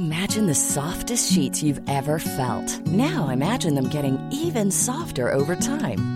Imagine softest sheet felt now imagine them getting softer over time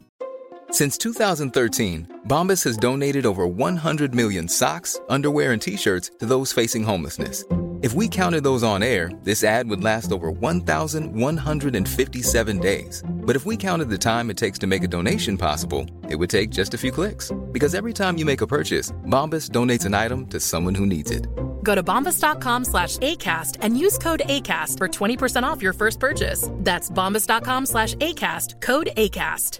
Since 2013, Bombas has donated over 100 million socks, underwear, and T-shirts to those facing homelessness. If we counted those on air, this ad would last over 1,157 days. But if we counted the time it takes to make a donation possible, it would take just a few clicks. Because every time you make a purchase, Bombas donates an item to someone who needs it. Go to bombas.com/ACAST and use code ACAST for 20% off your first purchase. That's bombas.com/ACAST, code ACAST.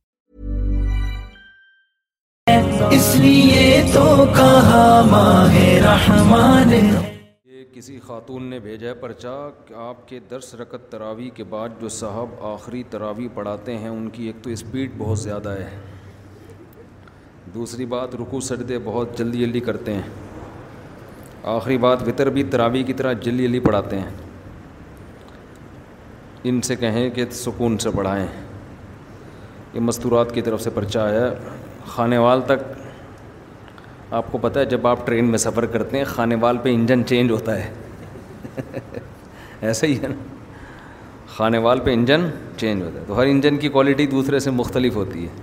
کسی خاتون نے بھیجا ہے پرچا کہ آپ کے درس رکت تراوی کے بعد جو صاحب آخری تراوی پڑھاتے ہیں ان کی ایک تو اسپیڈ بہت زیادہ ہے دوسری بات رکو سردے بہت جلدی جلدی کرتے ہیں آخری بات وطر بھی تراوی کی طرح جلدی جلدی پڑھاتے ہیں ان سے کہیں کہ سکون سے پڑھائیں یہ مستورات کی طرف سے پرچا ہے وال تک آپ کو پتہ ہے جب آپ ٹرین میں سفر کرتے ہیں خانے وال پہ انجن چینج ہوتا ہے ایسا ہی ہے نا خانے وال پہ انجن چینج ہوتا ہے تو ہر انجن کی کوالٹی دوسرے سے مختلف ہوتی ہے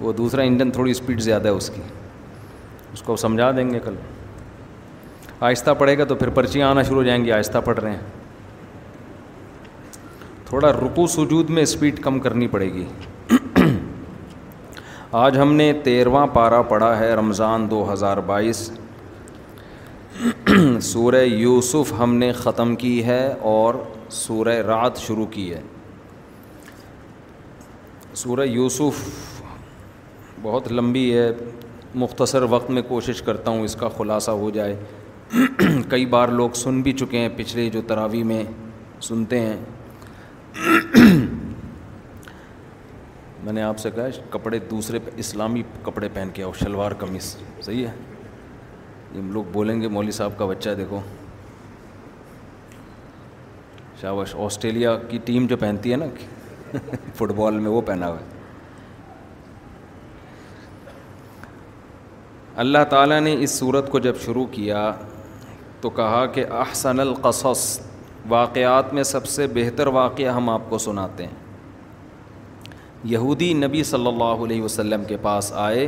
وہ دوسرا انجن تھوڑی اسپیڈ زیادہ ہے اس کی اس کو سمجھا دیں گے کل آہستہ پڑھے گا تو پھر پرچیاں آنا شروع ہو جائیں گی آہستہ پڑھ رہے ہیں تھوڑا رکو سجود میں اسپیڈ کم کرنی پڑے گی آج ہم نے تیرواں پارہ پڑھا ہے رمضان دو ہزار بائیس سورہ یوسف ہم نے ختم کی ہے اور سورہ رات شروع کی ہے سورہ یوسف بہت لمبی ہے مختصر وقت میں کوشش کرتا ہوں اس کا خلاصہ ہو جائے کئی بار لوگ سن بھی چکے ہیں پچھلے جو تراوی میں سنتے ہیں میں نے آپ سے کہا کپڑے دوسرے اسلامی کپڑے پہن کے آؤ شلوار قمیص صحیح ہے ہم لوگ بولیں گے مولوی صاحب کا بچہ دیکھو شابش آسٹریلیا کی ٹیم جو پہنتی ہے نا فٹ بال میں وہ پہنا ہوا ہے اللہ تعالیٰ نے اس صورت کو جب شروع کیا تو کہا کہ احسن القصص واقعات میں سب سے بہتر واقعہ ہم آپ کو سناتے ہیں یہودی نبی صلی اللہ علیہ وسلم کے پاس آئے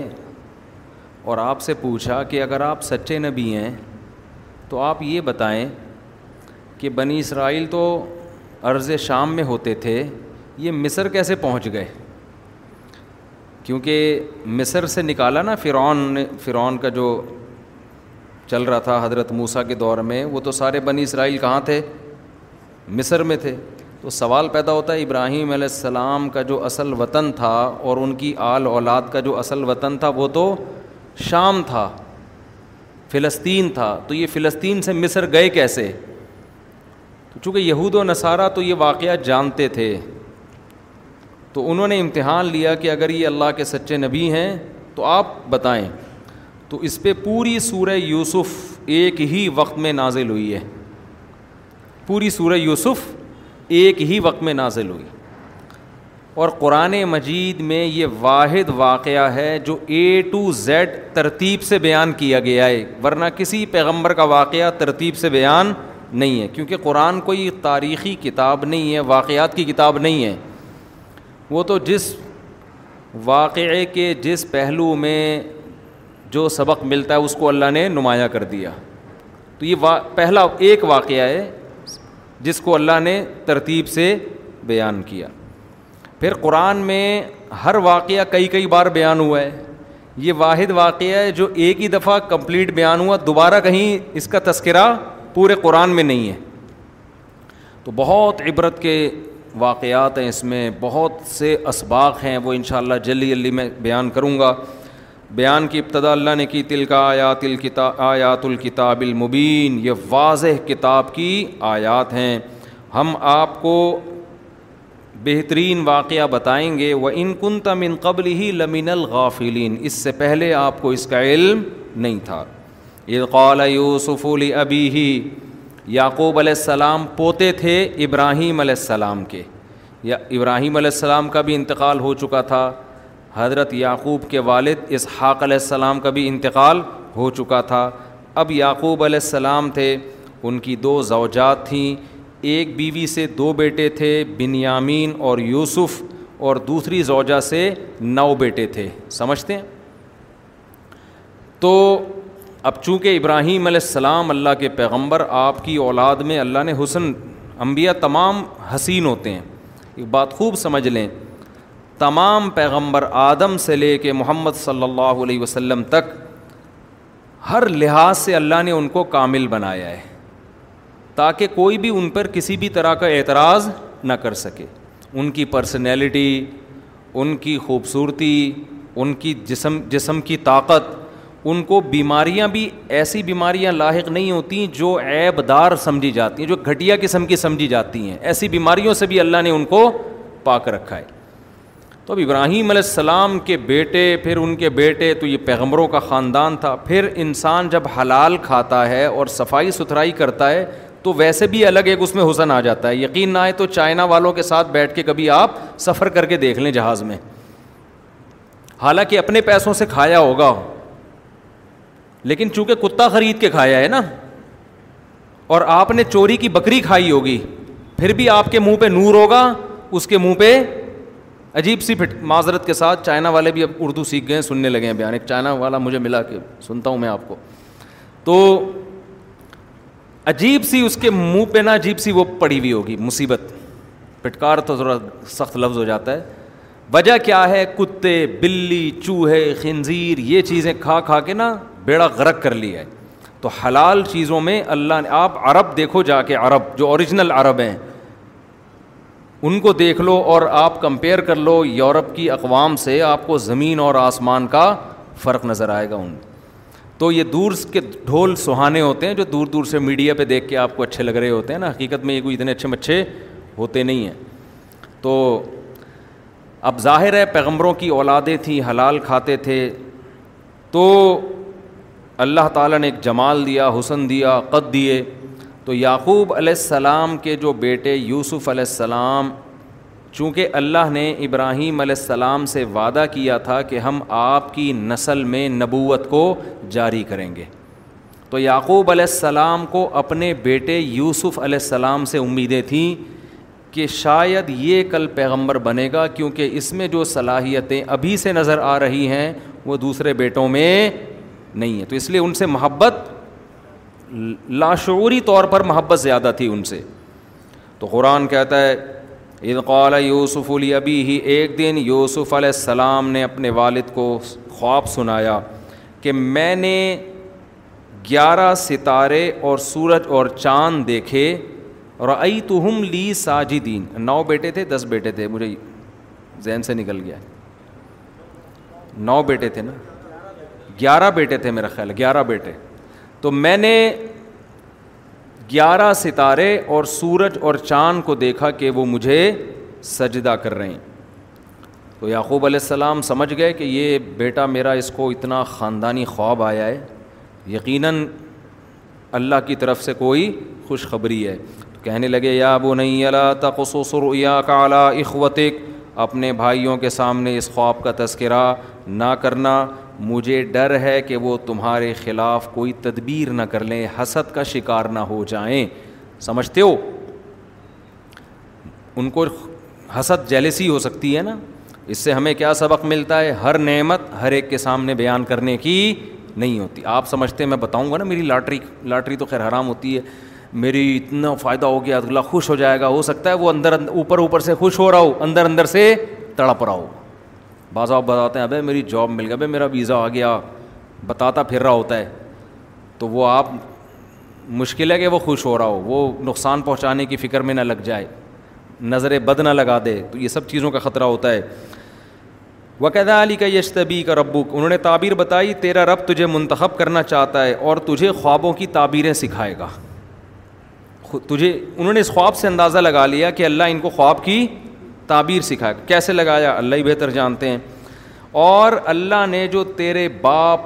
اور آپ سے پوچھا کہ اگر آپ سچے نبی ہیں تو آپ یہ بتائیں کہ بنی اسرائیل تو عرض شام میں ہوتے تھے یہ مصر کیسے پہنچ گئے کیونکہ مصر سے نکالا نا فرعون نے فرعون کا جو چل رہا تھا حضرت موسیٰ کے دور میں وہ تو سارے بنی اسرائیل کہاں تھے مصر میں تھے تو سوال پیدا ہوتا ہے ابراہیم علیہ السلام کا جو اصل وطن تھا اور ان کی آل اولاد کا جو اصل وطن تھا وہ تو شام تھا فلسطین تھا تو یہ فلسطین سے مصر گئے کیسے تو چونکہ یہود و نصارہ تو یہ واقعہ جانتے تھے تو انہوں نے امتحان لیا کہ اگر یہ اللہ کے سچے نبی ہیں تو آپ بتائیں تو اس پہ پوری سورہ یوسف ایک ہی وقت میں نازل ہوئی ہے پوری سورہ یوسف ایک ہی وقت میں نازل ہوئی اور قرآن مجید میں یہ واحد واقعہ ہے جو اے ٹو زیڈ ترتیب سے بیان کیا گیا ہے ورنہ کسی پیغمبر کا واقعہ ترتیب سے بیان نہیں ہے کیونکہ قرآن کوئی تاریخی کتاب نہیں ہے واقعات کی کتاب نہیں ہے وہ تو جس واقعے کے جس پہلو میں جو سبق ملتا ہے اس کو اللہ نے نمایاں کر دیا تو یہ وا پہلا ایک واقعہ ہے جس کو اللہ نے ترتیب سے بیان کیا پھر قرآن میں ہر واقعہ کئی کئی بار بیان ہوا ہے یہ واحد واقعہ ہے جو ایک ہی دفعہ کمپلیٹ بیان ہوا دوبارہ کہیں اس کا تذکرہ پورے قرآن میں نہیں ہے تو بہت عبرت کے واقعات ہیں اس میں بہت سے اسباق ہیں وہ انشاءاللہ شاء جلی میں بیان کروں گا بیان کی ابتدا اللہ نے کی تل کا آیات کتا آیات الکتاب المبین یہ واضح کتاب کی آیات ہیں ہم آپ کو بہترین واقعہ بتائیں گے وہ ان کن تم قبل ہی لمن الغافلین اس سے پہلے آپ کو اس کا علم نہیں تھا علی ابی ہی یعقوب علیہ السلام پوتے تھے ابراہیم علیہ السلام کے یا ابراہیم علیہ السلام کا بھی انتقال ہو چکا تھا حضرت یعقوب کے والد اس حاق علیہ السلام کا بھی انتقال ہو چکا تھا اب یعقوب علیہ السلام تھے ان کی دو زوجات تھیں ایک بیوی سے دو بیٹے تھے بن یامین اور یوسف اور دوسری زوجہ سے نو بیٹے تھے سمجھتے ہیں تو اب چونکہ ابراہیم علیہ السلام اللہ کے پیغمبر آپ کی اولاد میں اللہ نے حسن انبیاء تمام حسین ہوتے ہیں ایک بات خوب سمجھ لیں تمام پیغمبر آدم سے لے کے محمد صلی اللہ علیہ وسلم تک ہر لحاظ سے اللہ نے ان کو کامل بنایا ہے تاکہ کوئی بھی ان پر کسی بھی طرح کا اعتراض نہ کر سکے ان کی پرسنالٹی ان کی خوبصورتی ان کی جسم جسم کی طاقت ان کو بیماریاں بھی ایسی بیماریاں لاحق نہیں ہوتی جو عیب دار سمجھی جاتی ہیں جو گھٹیا قسم کی سمجھی جاتی ہیں ایسی بیماریوں سے بھی اللہ نے ان کو پاک رکھا ہے تو اب ابراہیم علیہ السلام کے بیٹے پھر ان کے بیٹے تو یہ پیغمبروں کا خاندان تھا پھر انسان جب حلال کھاتا ہے اور صفائی ستھرائی کرتا ہے تو ویسے بھی الگ ایک اس میں حسن آ جاتا ہے یقین نہ آئے تو چائنا والوں کے ساتھ بیٹھ کے کبھی آپ سفر کر کے دیکھ لیں جہاز میں حالانکہ اپنے پیسوں سے کھایا ہوگا لیکن چونکہ کتا خرید کے کھایا ہے نا اور آپ نے چوری کی بکری کھائی ہوگی پھر بھی آپ کے منہ پہ نور ہوگا اس کے منہ پہ عجیب سی پھٹ معذرت کے ساتھ چائنا والے بھی اب اردو سیکھ گئے ہیں سننے لگے ہیں بیان ایک چائنا والا مجھے ملا کے سنتا ہوں میں آپ کو تو عجیب سی اس کے منہ پہ نہ عجیب سی وہ پڑی ہوئی ہوگی مصیبت پھٹکار تو ذرا سخت لفظ ہو جاتا ہے وجہ کیا ہے کتے بلی چوہے خنزیر یہ چیزیں کھا کھا کے نا بیڑا غرق کر لیا ہے تو حلال چیزوں میں اللہ نے آپ عرب دیکھو جا کے عرب جو اوریجنل عرب ہیں ان کو دیکھ لو اور آپ کمپیئر کر لو یورپ کی اقوام سے آپ کو زمین اور آسمان کا فرق نظر آئے گا ان تو یہ دور کے ڈھول سہانے ہوتے ہیں جو دور دور سے میڈیا پہ دیکھ کے آپ کو اچھے لگ رہے ہوتے ہیں نا حقیقت میں یہ کوئی اتنے اچھے مچھے ہوتے نہیں ہیں تو اب ظاہر ہے پیغمبروں کی اولادیں تھیں حلال کھاتے تھے تو اللہ تعالیٰ نے ایک جمال دیا حسن دیا قد دیے تو یعقوب علیہ السلام کے جو بیٹے یوسف علیہ السلام چونکہ اللہ نے ابراہیم علیہ السلام سے وعدہ کیا تھا کہ ہم آپ کی نسل میں نبوت کو جاری کریں گے تو یعقوب علیہ السلام کو اپنے بیٹے یوسف علیہ السلام سے امیدیں تھیں کہ شاید یہ کل پیغمبر بنے گا کیونکہ اس میں جو صلاحیتیں ابھی سے نظر آ رہی ہیں وہ دوسرے بیٹوں میں نہیں ہیں تو اس لیے ان سے محبت لاشعوری طور پر محبت زیادہ تھی ان سے تو قرآن کہتا ہے عید قال یوسف علی ابھی ہی ایک دن یوسف علیہ السلام نے اپنے والد کو خواب سنایا کہ میں نے گیارہ ستارے اور سورج اور چاند دیکھے اور تو ہم لی ساجدین نو بیٹے تھے دس بیٹے تھے مجھے ذہن سے نکل گیا نو بیٹے تھے نا گیارہ بیٹے تھے میرا خیال گیارہ بیٹے تو میں نے گیارہ ستارے اور سورج اور چاند کو دیکھا کہ وہ مجھے سجدہ کر رہے ہیں تو یعقوب علیہ السلام سمجھ گئے کہ یہ بیٹا میرا اس کو اتنا خاندانی خواب آیا ہے یقیناً اللہ کی طرف سے کوئی خوشخبری ہے کہنے لگے یا ابو نہیں اللہ تقصر یا کالا اخوتق اپنے بھائیوں کے سامنے اس خواب کا تذکرہ نہ کرنا مجھے ڈر ہے کہ وہ تمہارے خلاف کوئی تدبیر نہ کر لیں حسد کا شکار نہ ہو جائیں سمجھتے ہو ان کو حسد جیلسی ہو سکتی ہے نا اس سے ہمیں کیا سبق ملتا ہے ہر نعمت ہر ایک کے سامنے بیان کرنے کی نہیں ہوتی آپ سمجھتے میں بتاؤں گا نا میری لاٹری لاٹری تو خیر حرام ہوتی ہے میری اتنا فائدہ ہو گیا اللہ خوش ہو جائے گا ہو سکتا ہے وہ اندر اوپر اوپر سے خوش ہو رہا ہو اندر اندر سے تڑپ رہا ہو بعض آپ بتاتے ہیں ابے میری جاب مل گئی ابے میرا ویزا آ گیا بتاتا پھر رہا ہوتا ہے تو وہ آپ مشکل ہے کہ وہ خوش ہو رہا ہو وہ نقصان پہنچانے کی فکر میں نہ لگ جائے نظر بد نہ لگا دے تو یہ سب چیزوں کا خطرہ ہوتا ہے وقاعدہ علی کا یشتبی کا ربک انہوں نے تعبیر بتائی تیرا رب تجھے منتخب کرنا چاہتا ہے اور تجھے خوابوں کی تعبیریں سکھائے گا تجھے انہوں نے اس خواب سے اندازہ لگا لیا کہ اللہ ان کو خواب کی تعبیر سکھایا کیسے لگایا اللہ ہی بہتر جانتے ہیں اور اللہ نے جو تیرے باپ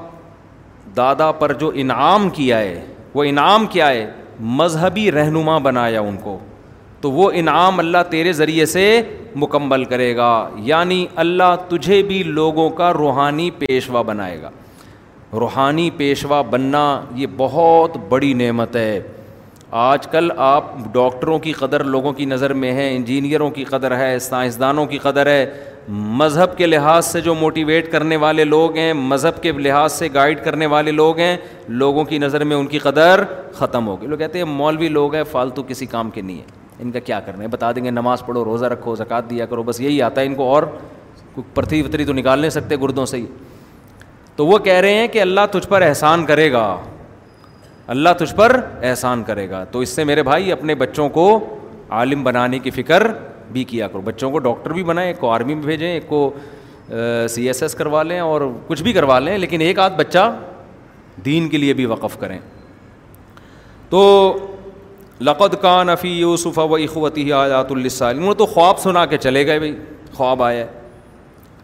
دادا پر جو انعام کیا ہے وہ انعام کیا ہے مذہبی رہنما بنایا ان کو تو وہ انعام اللہ تیرے ذریعے سے مکمل کرے گا یعنی اللہ تجھے بھی لوگوں کا روحانی پیشوا بنائے گا روحانی پیشوا بننا یہ بہت بڑی نعمت ہے آج کل آپ ڈاکٹروں کی قدر لوگوں کی نظر میں ہیں انجینئروں کی قدر ہے سائنسدانوں کی قدر ہے مذہب کے لحاظ سے جو موٹیویٹ کرنے والے لوگ ہیں مذہب کے لحاظ سے گائیڈ کرنے والے لوگ ہیں لوگوں کی نظر میں ان کی قدر ختم ہو گئی لوگ کہتے ہیں مولوی لوگ ہیں فالتو کسی کام کے نہیں ہے ان کا کیا کرنا ہے بتا دیں گے نماز پڑھو روزہ رکھو زکوٰۃ دیا کرو بس یہی آتا ہے ان کو اور پرتھی وتری تو نکال نہیں سکتے گردوں سے ہی تو وہ کہہ رہے ہیں کہ اللہ تجھ پر احسان کرے گا اللہ تجھ پر احسان کرے گا تو اس سے میرے بھائی اپنے بچوں کو عالم بنانے کی فکر بھی کیا کرو بچوں کو ڈاکٹر بھی بنائیں ایک کو آرمی میں بھیجیں ایک کو سی ایس ایس کروا لیں اور کچھ بھی کروا لیں لیکن ایک آدھ بچہ دین کے لیے بھی وقف کریں تو لقد کا نفی یوسف و اخوتی آیات نے تو خواب سنا کے چلے گئے بھائی خواب آیا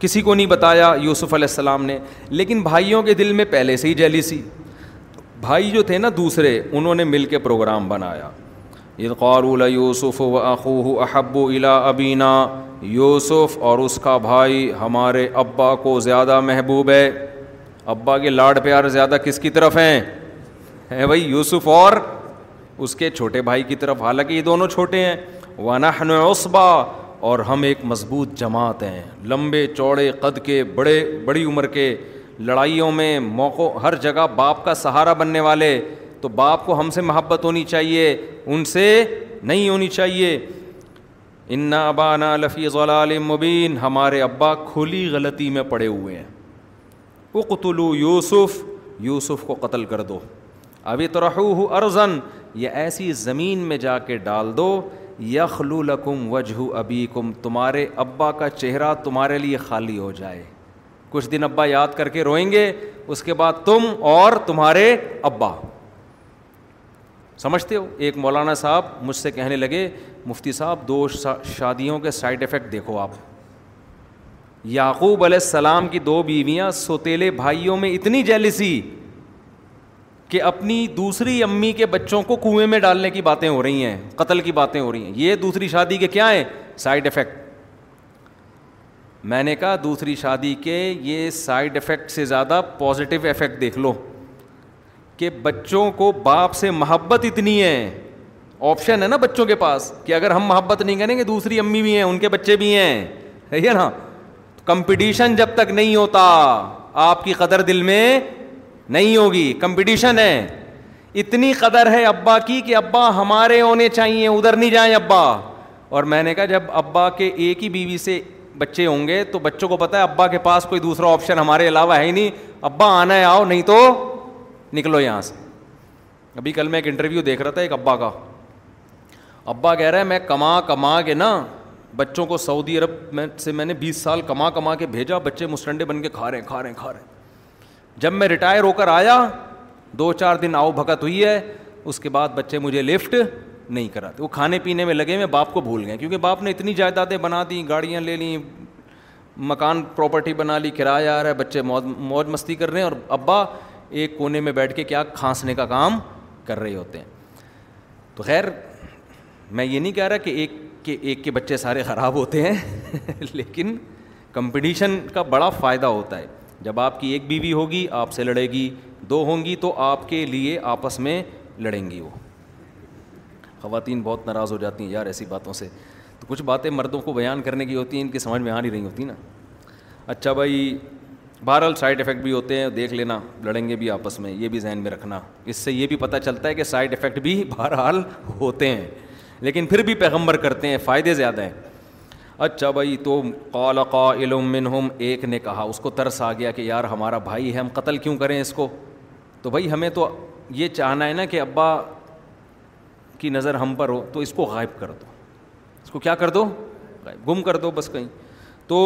کسی کو نہیں بتایا یوسف علیہ السلام نے لیکن بھائیوں کے دل میں پہلے سے ہی جیلی سی بھائی جو تھے نا دوسرے انہوں نے مل کے پروگرام بنایا اقارولا یوسف و اخوہ احب الا ابینا یوسف اور اس کا بھائی ہمارے ابا کو زیادہ محبوب ہے ابا کے لاڈ پیار زیادہ کس کی طرف ہیں ہے بھائی یوسف اور اس کے چھوٹے بھائی کی طرف حالانکہ یہ دونوں چھوٹے ہیں ونحن نصبا اور ہم ایک مضبوط جماعت ہیں لمبے چوڑے قد کے بڑے بڑی عمر کے لڑائیوں میں موقعوں ہر جگہ باپ کا سہارا بننے والے تو باپ کو ہم سے محبت ہونی چاہیے ان سے نہیں ہونی چاہیے انا ابانا لفی ضلال مبین ہمارے ابا کھلی غلطی میں پڑے ہوئے ہیں اقتلو یوسف یوسف کو قتل کر دو ابھی تو رہو ارزن یہ ایسی زمین میں جا کے ڈال دو یخلو لکم وجہ ابی کم تمہارے ابا کا چہرہ تمہارے لیے خالی ہو جائے کچھ دن ابا یاد کر کے روئیں گے اس کے بعد تم اور تمہارے ابا سمجھتے ہو ایک مولانا صاحب مجھ سے کہنے لگے مفتی صاحب دو شادیوں کے سائڈ افیکٹ دیکھو آپ یعقوب علیہ السلام کی دو بیویاں سوتیلے بھائیوں میں اتنی جیلسی کہ اپنی دوسری امی کے بچوں کو کنویں میں ڈالنے کی باتیں ہو رہی ہیں قتل کی باتیں ہو رہی ہیں یہ دوسری شادی کے کیا ہیں سائڈ افیکٹ میں نے کہا دوسری شادی کے یہ سائڈ افیکٹ سے زیادہ پازیٹیو افیکٹ دیکھ لو کہ بچوں کو باپ سے محبت اتنی ہے آپشن ہے نا بچوں کے پاس کہ اگر ہم محبت نہیں کریں گے دوسری امی بھی ہیں ان کے بچے بھی ہیں ہے نا کمپٹیشن جب تک نہیں ہوتا آپ کی قدر دل میں نہیں ہوگی کمپٹیشن ہے اتنی قدر ہے ابا کی کہ ابا ہمارے ہونے چاہیے ادھر نہیں جائیں ابا اور میں نے کہا جب ابا کے ایک ہی بیوی سے بچے ہوں گے تو بچوں کو پتا ہے ابا کے پاس کوئی دوسرا آپشن ہمارے علاوہ ہے ہی نہیں ابا آنا ہے آؤ نہیں تو نکلو یہاں سے ابھی کل میں ایک انٹرویو دیکھ رہا تھا ایک ابا کا ابا کہہ رہا ہے میں کما کما کے نا بچوں کو سعودی عرب میں سے میں نے بیس سال کما کما کے بھیجا بچے مسٹنڈے بن کے کھا رہے ہیں کھا رہے ہیں کھا رہے ہیں جب میں ریٹائر ہو کر آیا دو چار دن آؤ بھگت ہوئی ہے اس کے بعد بچے مجھے لفٹ نہیں کراتے وہ کھانے پینے میں لگے ہوئے باپ کو بھول گئے کیونکہ باپ نے اتنی جائیدادیں بنا دیں گاڑیاں لے لیں مکان پراپرٹی بنا لی کرایہ آ رہا ہے بچے موج موج مستی کر رہے ہیں اور ابا ایک کونے میں بیٹھ کے کیا کھانسنے کا کام کر رہے ہوتے ہیں تو خیر میں یہ نہیں کہہ رہا کہ ایک کے ایک کے بچے سارے خراب ہوتے ہیں لیکن کمپٹیشن کا بڑا فائدہ ہوتا ہے جب آپ کی ایک بیوی ہوگی آپ سے لڑے گی دو ہوں گی تو آپ کے لیے آپس میں لڑیں گی وہ خواتین بہت ناراض ہو جاتی ہیں یار ایسی باتوں سے تو کچھ باتیں مردوں کو بیان کرنے کی ہوتی ہیں ان کی سمجھ میں آ نہیں رہی ہوتی نا اچھا بھائی بہرحال سائڈ افیکٹ بھی ہوتے ہیں دیکھ لینا لڑیں گے بھی آپس میں یہ بھی ذہن میں رکھنا اس سے یہ بھی پتہ چلتا ہے کہ سائڈ افیکٹ بھی بہرحال ہوتے ہیں لیکن پھر بھی پیغمبر کرتے ہیں فائدے زیادہ ہیں اچھا بھائی تو قال قا منہم ایک نے کہا اس کو ترس آ گیا کہ یار ہمارا بھائی ہے ہم قتل کیوں کریں اس کو تو بھائی ہمیں تو یہ چاہنا ہے نا کہ ابا کی نظر ہم پر ہو تو اس کو غائب کر دو اس کو کیا کر دو غائب گم کر دو بس کہیں تو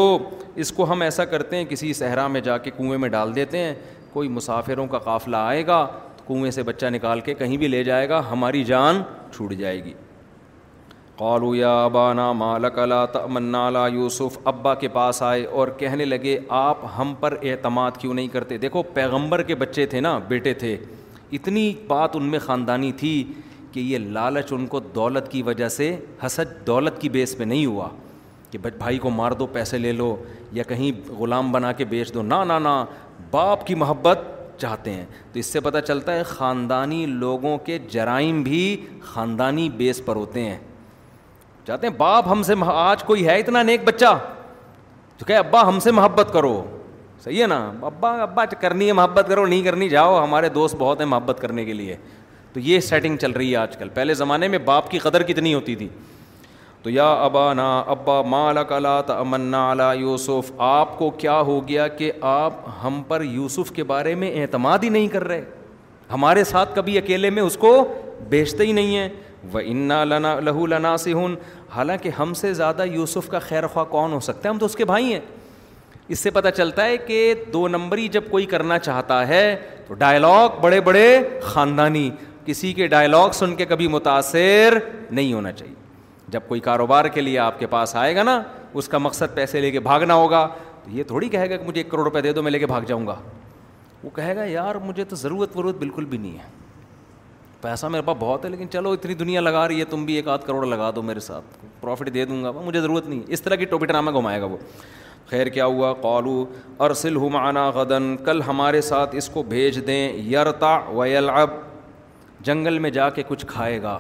اس کو ہم ایسا کرتے ہیں کسی صحرا میں جا کے کنویں میں ڈال دیتے ہیں کوئی مسافروں کا قافلہ آئے گا تو کنویں سے بچہ نکال کے کہیں بھی لے جائے گا ہماری جان چھوٹ جائے گی قالو یا ابانا مالک اللہ تمنا لا یوسف ابا کے پاس آئے اور کہنے لگے آپ ہم پر اعتماد کیوں نہیں کرتے دیکھو پیغمبر کے بچے تھے نا بیٹے تھے اتنی بات ان میں خاندانی تھی کہ یہ لالچ ان کو دولت کی وجہ سے حسد دولت کی بیس پہ نہیں ہوا کہ بچ بھائی کو مار دو پیسے لے لو یا کہیں غلام بنا کے بیچ دو نہ باپ کی محبت چاہتے ہیں تو اس سے پتہ چلتا ہے خاندانی لوگوں کے جرائم بھی خاندانی بیس پر ہوتے ہیں چاہتے ہیں باپ ہم سے آج کوئی ہے اتنا نیک بچہ تو کہ ابا ہم سے محبت کرو صحیح ہے نا ابا ابا کرنی ہے محبت کرو نہیں کرنی جاؤ ہمارے دوست بہت ہیں محبت کرنے کے لیے تو یہ سیٹنگ چل رہی ہے آج کل پہلے زمانے میں باپ کی قدر کتنی ہوتی تھی تو یا ابا نا ابا مالا کلا تا امنا یوسف آپ کو کیا ہو گیا کہ آپ ہم پر یوسف کے بارے میں اعتماد ہی نہیں کر رہے ہمارے ساتھ کبھی اکیلے میں اس کو بیچتے ہی نہیں ہیں وہ انا لنا لہو لنا سے ہن حالانکہ ہم سے زیادہ یوسف کا خیر خواہ کون ہو سکتا ہے ہم تو اس کے بھائی ہیں اس سے پتہ چلتا ہے کہ دو نمبری جب کوئی کرنا چاہتا ہے تو ڈائلاگ بڑے بڑے خاندانی کسی کے ڈائلاگ سن کے کبھی متاثر نہیں ہونا چاہیے جب کوئی کاروبار کے لیے آپ کے پاس آئے گا نا اس کا مقصد پیسے لے کے بھاگنا ہوگا تو یہ تھوڑی کہے گا کہ مجھے ایک کروڑ روپے دے دو میں لے کے بھاگ جاؤں گا وہ کہے گا یار مجھے تو ضرورت ورورت بالکل بھی نہیں ہے پیسہ میرے پاس بہت ہے لیکن چلو اتنی دنیا لگا رہی ہے تم بھی ایک آدھ کروڑ لگا دو میرے ساتھ پروفٹ دے دوں گا مجھے ضرورت نہیں اس طرح کی ٹوپی ڈرامہ گھمائے گا وہ خیر کیا ہوا قالو ارسل ہمانا غدن کل ہمارے ساتھ اس کو بھیج دیں یرتا ویل اب جنگل میں جا کے کچھ کھائے گا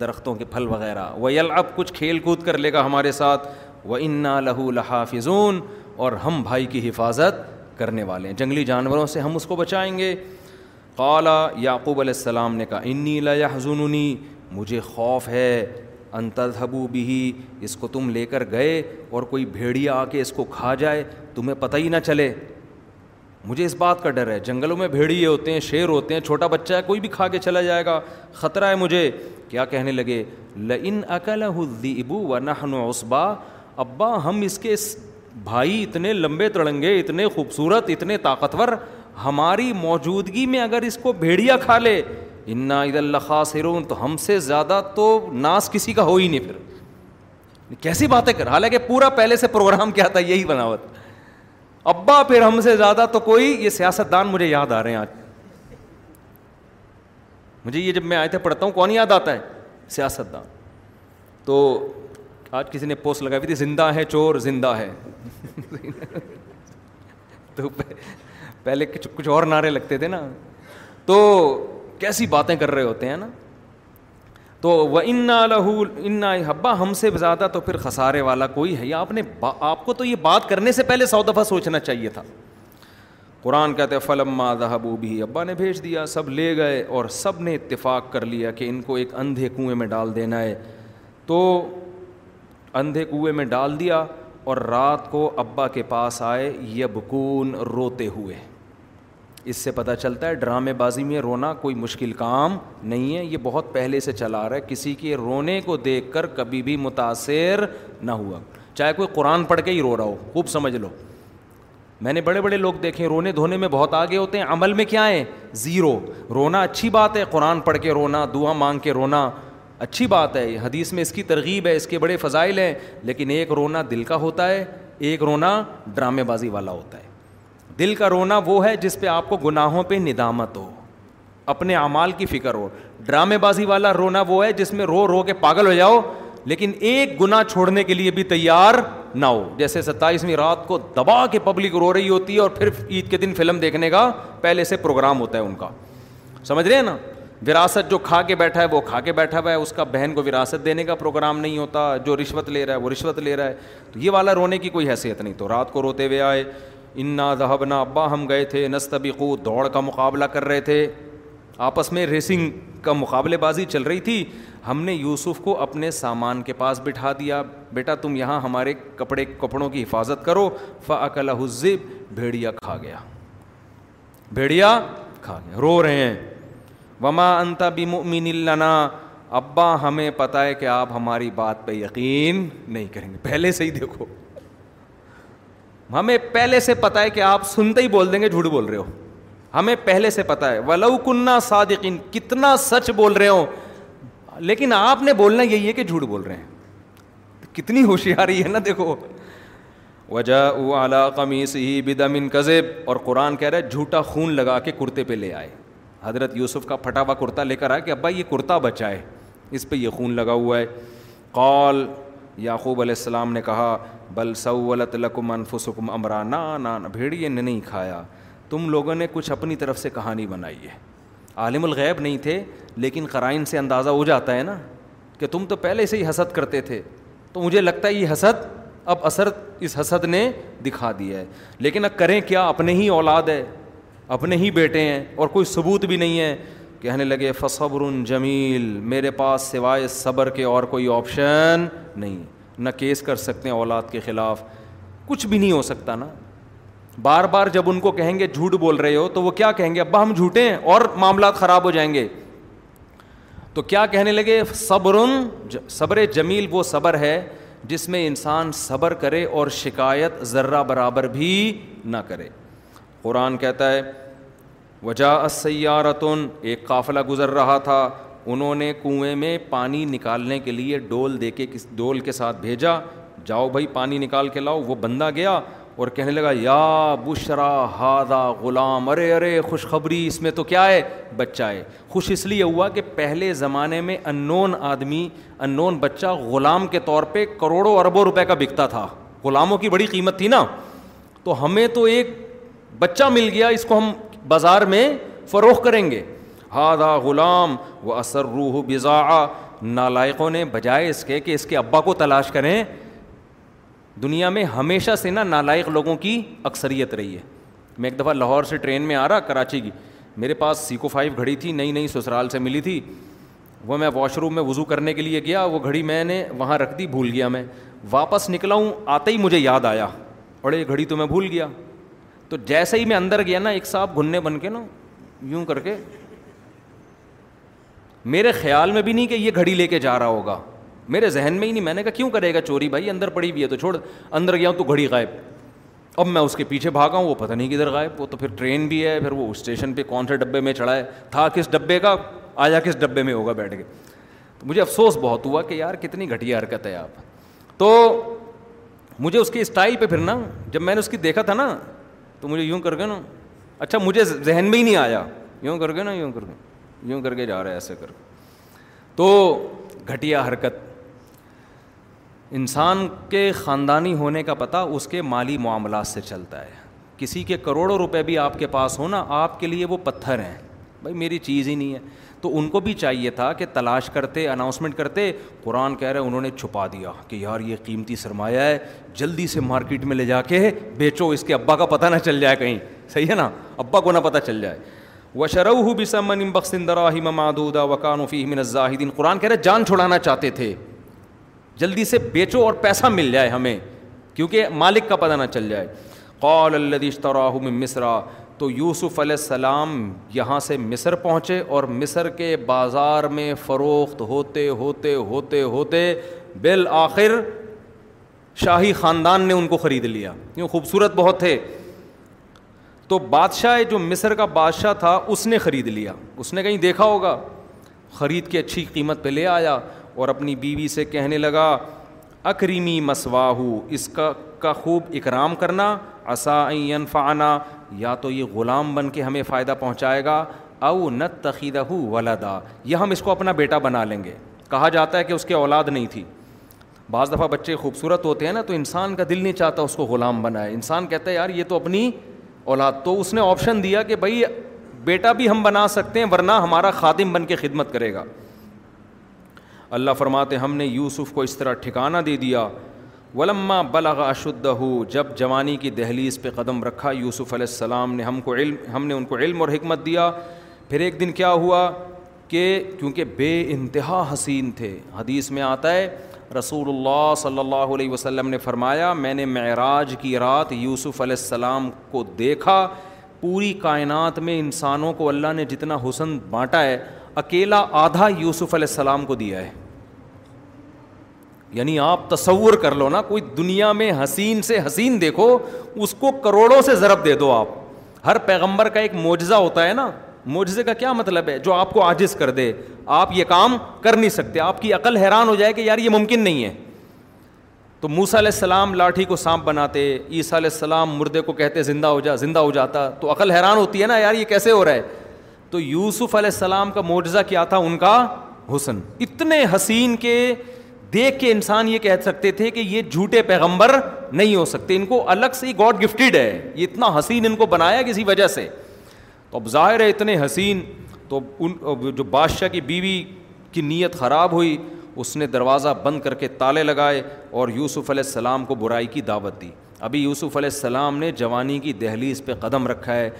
درختوں کے پھل وغیرہ وہ یل اب کچھ کھیل کود کر لے گا ہمارے ساتھ وہ انا لہو لحافظون اور ہم بھائی کی حفاظت کرنے والے ہیں جنگلی جانوروں سے ہم اس کو بچائیں گے قالا یعقوب علیہ السلام نے کہا انی لا حضونی مجھے خوف ہے انتظبو بھی اس کو تم لے کر گئے اور کوئی بھیڑیا آ کے اس کو کھا جائے تمہیں پتہ ہی نہ چلے مجھے اس بات کا ڈر ہے جنگلوں میں بھیڑیے ہوتے ہیں شیر ہوتے ہیں چھوٹا بچہ ہے کوئی بھی کھا کے چلا جائے گا خطرہ ہے مجھے کیا کہنے لگے لن اکل ابو و نہن اسبا ابا ہم اس کے بھائی اتنے لمبے تڑنگے اتنے خوبصورت اتنے طاقتور ہماری موجودگی میں اگر اس کو بھیڑیا کھا لے انا اللہ خاص روم تو ہم سے زیادہ تو ناس کسی کا ہو ہی نہیں پھر کیسی باتیں کر حالانکہ پورا پہلے سے پروگرام کیا تھا یہی بناوت ابا پھر ہم سے زیادہ تو کوئی یہ سیاست دان مجھے یاد آ رہے ہیں آج مجھے یہ جب میں آئے تھے پڑھتا ہوں کون یاد آتا ہے سیاست دان تو آج کسی نے پوسٹ لگائی ہوئی تھی زندہ ہے چور زندہ ہے تو پہلے کچھ اور نعرے لگتے تھے نا تو کیسی باتیں کر رہے ہوتے ہیں نا تو وہ انا لہو انا حبا ہم سے زیادہ تو پھر خسارے والا کوئی ہے یا آپ نے آپ کو تو یہ بات کرنے سے پہلے سو دفعہ سوچنا چاہیے تھا قرآن کہتے ہیں ذہبو بھی ابا نے بھیج دیا سب لے گئے اور سب نے اتفاق کر لیا کہ ان کو ایک اندھے کنویں میں ڈال دینا ہے تو اندھے کنویں میں ڈال دیا اور رات کو ابا کے پاس آئے یبکون روتے ہوئے اس سے پتہ چلتا ہے ڈرامے بازی میں رونا کوئی مشکل کام نہیں ہے یہ بہت پہلے سے چلا آ رہا ہے کسی کے رونے کو دیکھ کر کبھی بھی متاثر نہ ہوا چاہے کوئی قرآن پڑھ کے ہی رو رہا ہو خوب سمجھ لو میں نے بڑے بڑے لوگ دیکھے رونے دھونے میں بہت آگے ہوتے ہیں عمل میں کیا ہیں زیرو رونا اچھی بات ہے قرآن پڑھ کے رونا دعا مانگ کے رونا اچھی بات ہے حدیث میں اس کی ترغیب ہے اس کے بڑے فضائل ہیں لیکن ایک رونا دل کا ہوتا ہے ایک رونا ڈرامے بازی والا ہوتا ہے دل کا رونا وہ ہے جس پہ آپ کو گناہوں پہ ندامت ہو اپنے اعمال کی فکر ہو ڈرامے بازی والا رونا وہ ہے جس میں رو رو کے پاگل ہو جاؤ لیکن ایک گنا چھوڑنے کے لیے بھی تیار نہ ہو جیسے ستائیسویں رات کو دبا کے پبلک رو رہی ہوتی ہے اور پھر عید کے دن فلم دیکھنے کا پہلے سے پروگرام ہوتا ہے ان کا سمجھ رہے ہیں نا وراثت جو کھا کے بیٹھا ہے وہ کھا کے بیٹھا ہوا ہے اس کا بہن کو وراثت دینے کا پروگرام نہیں ہوتا جو رشوت لے رہا ہے وہ رشوت لے رہا ہے تو یہ والا رونے کی کوئی حیثیت نہیں تو رات کو روتے ہوئے آئے انا ذہبنا ابا ہم گئے تھے نستبی دوڑ کا مقابلہ کر رہے تھے آپس میں ریسنگ کا مقابلے بازی چل رہی تھی ہم نے یوسف کو اپنے سامان کے پاس بٹھا دیا بیٹا تم یہاں ہمارے کپڑے کپڑوں کی حفاظت کرو عقل حزب بھیڑیا کھا گیا بھیڑیا کھا گیا رو رہے ہیں وما انتا لنا ابا ہمیں پتہ ہے کہ آپ ہماری بات پہ یقین نہیں کریں گے پہلے سے ہی دیکھو ہمیں پہلے سے پتا ہے کہ آپ سنتے ہی بول دیں گے جھوٹ بول رہے ہو ہمیں پہلے سے پتا ہے ولو کنہ صادقین کتنا سچ بول رہے ہو لیکن آپ نے بولنا یہی ہے کہ جھوٹ بول رہے ہیں کتنی ہوشیاری ہے نا دیکھو وجہ قمیص ہی بدمن کذب اور قرآن کہہ رہے جھوٹا خون لگا کے کرتے پہ لے آئے حضرت یوسف کا پھٹا ہوا کرتا لے کر آئے کہ ابا یہ کرتا بچائے اس پہ یہ خون لگا ہوا ہے قول یعقوب علیہ السلام نے کہا بل سولت لکم انفسکم امرا نانا بھیڑیے نے نہیں کھایا تم لوگوں نے کچھ اپنی طرف سے کہانی بنائی ہے عالم الغیب نہیں تھے لیکن قرائن سے اندازہ ہو جاتا ہے نا کہ تم تو پہلے سے ہی حسد کرتے تھے تو مجھے لگتا ہے یہ حسد اب اثر اس حسد نے دکھا دیا ہے لیکن اب کریں کیا اپنے ہی اولاد ہے اپنے ہی بیٹے ہیں اور کوئی ثبوت بھی نہیں ہے کہنے لگے فصبر جمیل میرے پاس سوائے صبر کے اور کوئی آپشن نہیں نہ کیس کر سکتے ہیں اولاد کے خلاف کچھ بھی نہیں ہو سکتا نا بار بار جب ان کو کہیں گے جھوٹ بول رہے ہو تو وہ کیا کہیں گے ابا ہم جھوٹے ہیں اور معاملات خراب ہو جائیں گے تو کیا کہنے لگے صبر صبر جمیل وہ صبر ہے جس میں انسان صبر کرے اور شکایت ذرہ برابر بھی نہ کرے قرآن کہتا ہے وجا سیارتن ایک قافلہ گزر رہا تھا انہوں نے کنویں میں پانی نکالنے کے لیے ڈول دے کے کس ڈول کے ساتھ بھیجا جاؤ بھائی پانی نکال کے لاؤ وہ بندہ گیا اور کہنے لگا یا بشرا ہادا غلام ارے ارے خوشخبری اس میں تو کیا ہے بچہ ہے خوش اس لیے ہوا کہ پہلے زمانے میں ان نون آدمی ان نون بچہ غلام کے طور پہ کروڑوں اربوں روپے کا بکتا تھا غلاموں کی بڑی قیمت تھی نا تو ہمیں تو ایک بچہ مل گیا اس کو ہم بازار میں فروغ کریں گے ہاد غلام وہ اثر روح بزا نالائقوں نے بجائے اس کے کہ اس کے ابا کو تلاش کریں دنیا میں ہمیشہ سے نا نالائق لوگوں کی اکثریت رہی ہے میں ایک دفعہ لاہور سے ٹرین میں آ رہا کراچی کی میرے پاس سیکو فائیو گھڑی تھی نئی نئی سسرال سے ملی تھی وہ میں واش روم میں وضو کرنے کے لیے گیا وہ گھڑی میں نے وہاں رکھ دی بھول گیا میں واپس نکلا ہوں آتا ہی مجھے یاد آیا اور یہ گھڑی تو میں بھول گیا تو جیسے ہی میں اندر گیا نا ایک صاحب گھننے بن کے نا یوں کر کے میرے خیال میں بھی نہیں کہ یہ گھڑی لے کے جا رہا ہوگا میرے ذہن میں ہی نہیں میں نے کہا کیوں کرے گا چوری بھائی اندر پڑی بھی ہے تو چھوڑ اندر گیا ہوں تو گھڑی غائب اب میں اس کے پیچھے بھاگا ہوں وہ پتہ نہیں کدھر غائب وہ تو پھر ٹرین بھی ہے پھر وہ اسٹیشن پہ کون سے ڈبے میں چڑھا ہے تھا کس ڈبے کا آیا کس ڈبے میں ہوگا بیٹھ کے تو مجھے افسوس بہت ہوا کہ یار کتنی گھٹیا حرکت ہے آپ تو مجھے اس کی اسٹائل پہ پھر نا جب میں نے اس کی دیکھا تھا نا تو مجھے یوں کر کے نا اچھا مجھے ذہن میں ہی نہیں آیا یوں کر کے نا یوں کر کے یوں کر کے جا رہا ہے ایسے کر تو گھٹیا حرکت انسان کے خاندانی ہونے کا پتہ اس کے مالی معاملات سے چلتا ہے کسی کے کروڑوں روپے بھی آپ کے پاس ہو نا آپ کے لیے وہ پتھر ہیں بھائی میری چیز ہی نہیں ہے تو ان کو بھی چاہیے تھا کہ تلاش کرتے اناؤنسمنٹ کرتے قرآن کہہ رہے انہوں نے چھپا دیا کہ یار یہ قیمتی سرمایہ ہے جلدی سے مارکیٹ میں لے جا کے بیچو اس کے ابا کا پتہ نہ چل جائے کہیں صحیح ہے نا ابا کو نہ پتہ چل جائے وشر بسمن بخصندراہ فی من الزاہدین قرآن کہہ رہے جان چھڑانا چاہتے تھے جلدی سے بیچو اور پیسہ مل جائے ہمیں کیونکہ مالک کا پتہ نہ چل جائے قول مصرا تو یوسف علیہ السلام یہاں سے مصر پہنچے اور مصر کے بازار میں فروخت ہوتے ہوتے ہوتے ہوتے بالآخر شاہی خاندان نے ان کو خرید لیا کیوں خوبصورت بہت تھے تو بادشاہ جو مصر کا بادشاہ تھا اس نے خرید لیا اس نے کہیں دیکھا ہوگا خرید کے اچھی قیمت پہ لے آیا اور اپنی بیوی سے کہنے لگا اکریمی مسواہو اس کا کا خوب اکرام کرنا عصاً فانا یا تو یہ غلام بن کے ہمیں فائدہ پہنچائے گا او نت تقیدہ ولادا یہ ہم اس کو اپنا بیٹا بنا لیں گے کہا جاتا ہے کہ اس کے اولاد نہیں تھی بعض دفعہ بچے خوبصورت ہوتے ہیں نا تو انسان کا دل نہیں چاہتا اس کو غلام بنائے انسان کہتا ہے یار یہ تو اپنی اولاد تو اس نے آپشن دیا کہ بھائی بیٹا بھی ہم بنا سکتے ہیں ورنہ ہمارا خادم بن کے خدمت کرے گا اللہ فرماتے ہم نے یوسف کو اس طرح ٹھکانہ دے دیا ولما بلغ اشد جب جوانی کی دہلیز پہ قدم رکھا یوسف علیہ السلام نے ہم کو علم ہم نے ان کو علم اور حکمت دیا پھر ایک دن کیا ہوا کہ کیونکہ بے انتہا حسین تھے حدیث میں آتا ہے رسول اللہ صلی اللہ علیہ وسلم نے فرمایا میں نے معراج کی رات یوسف علیہ السلام کو دیکھا پوری کائنات میں انسانوں کو اللہ نے جتنا حسن بانٹا ہے اکیلا آدھا یوسف علیہ السلام کو دیا ہے یعنی آپ تصور کر لو نا کوئی دنیا میں حسین سے حسین دیکھو اس کو کروڑوں سے ضرب دے دو آپ ہر پیغمبر کا ایک معجزہ ہوتا ہے نا معجزے کا کیا مطلب ہے جو آپ کو عاجز کر دے آپ یہ کام کر نہیں سکتے آپ کی عقل حیران ہو جائے کہ یار یہ ممکن نہیں ہے تو موسا علیہ السلام لاٹھی کو سانپ بناتے عیسیٰ علیہ السلام مردے کو کہتے زندہ ہو جا زندہ ہو جاتا تو عقل حیران ہوتی ہے نا یار یہ کیسے ہو رہا ہے تو یوسف علیہ السلام کا معجزہ کیا تھا ان کا حسن اتنے حسین کے دیکھ کے انسان یہ کہہ سکتے تھے کہ یہ جھوٹے پیغمبر نہیں ہو سکتے ان کو الگ سے گاڈ گفٹیڈ ہے یہ اتنا حسین ان کو بنایا کسی وجہ سے تو اب ظاہر ہے اتنے حسین تو ان جو بادشاہ کی بیوی کی نیت خراب ہوئی اس نے دروازہ بند کر کے تالے لگائے اور یوسف علیہ السلام کو برائی کی دعوت دی ابھی یوسف علیہ السلام نے جوانی کی دہلیز پہ قدم رکھا ہے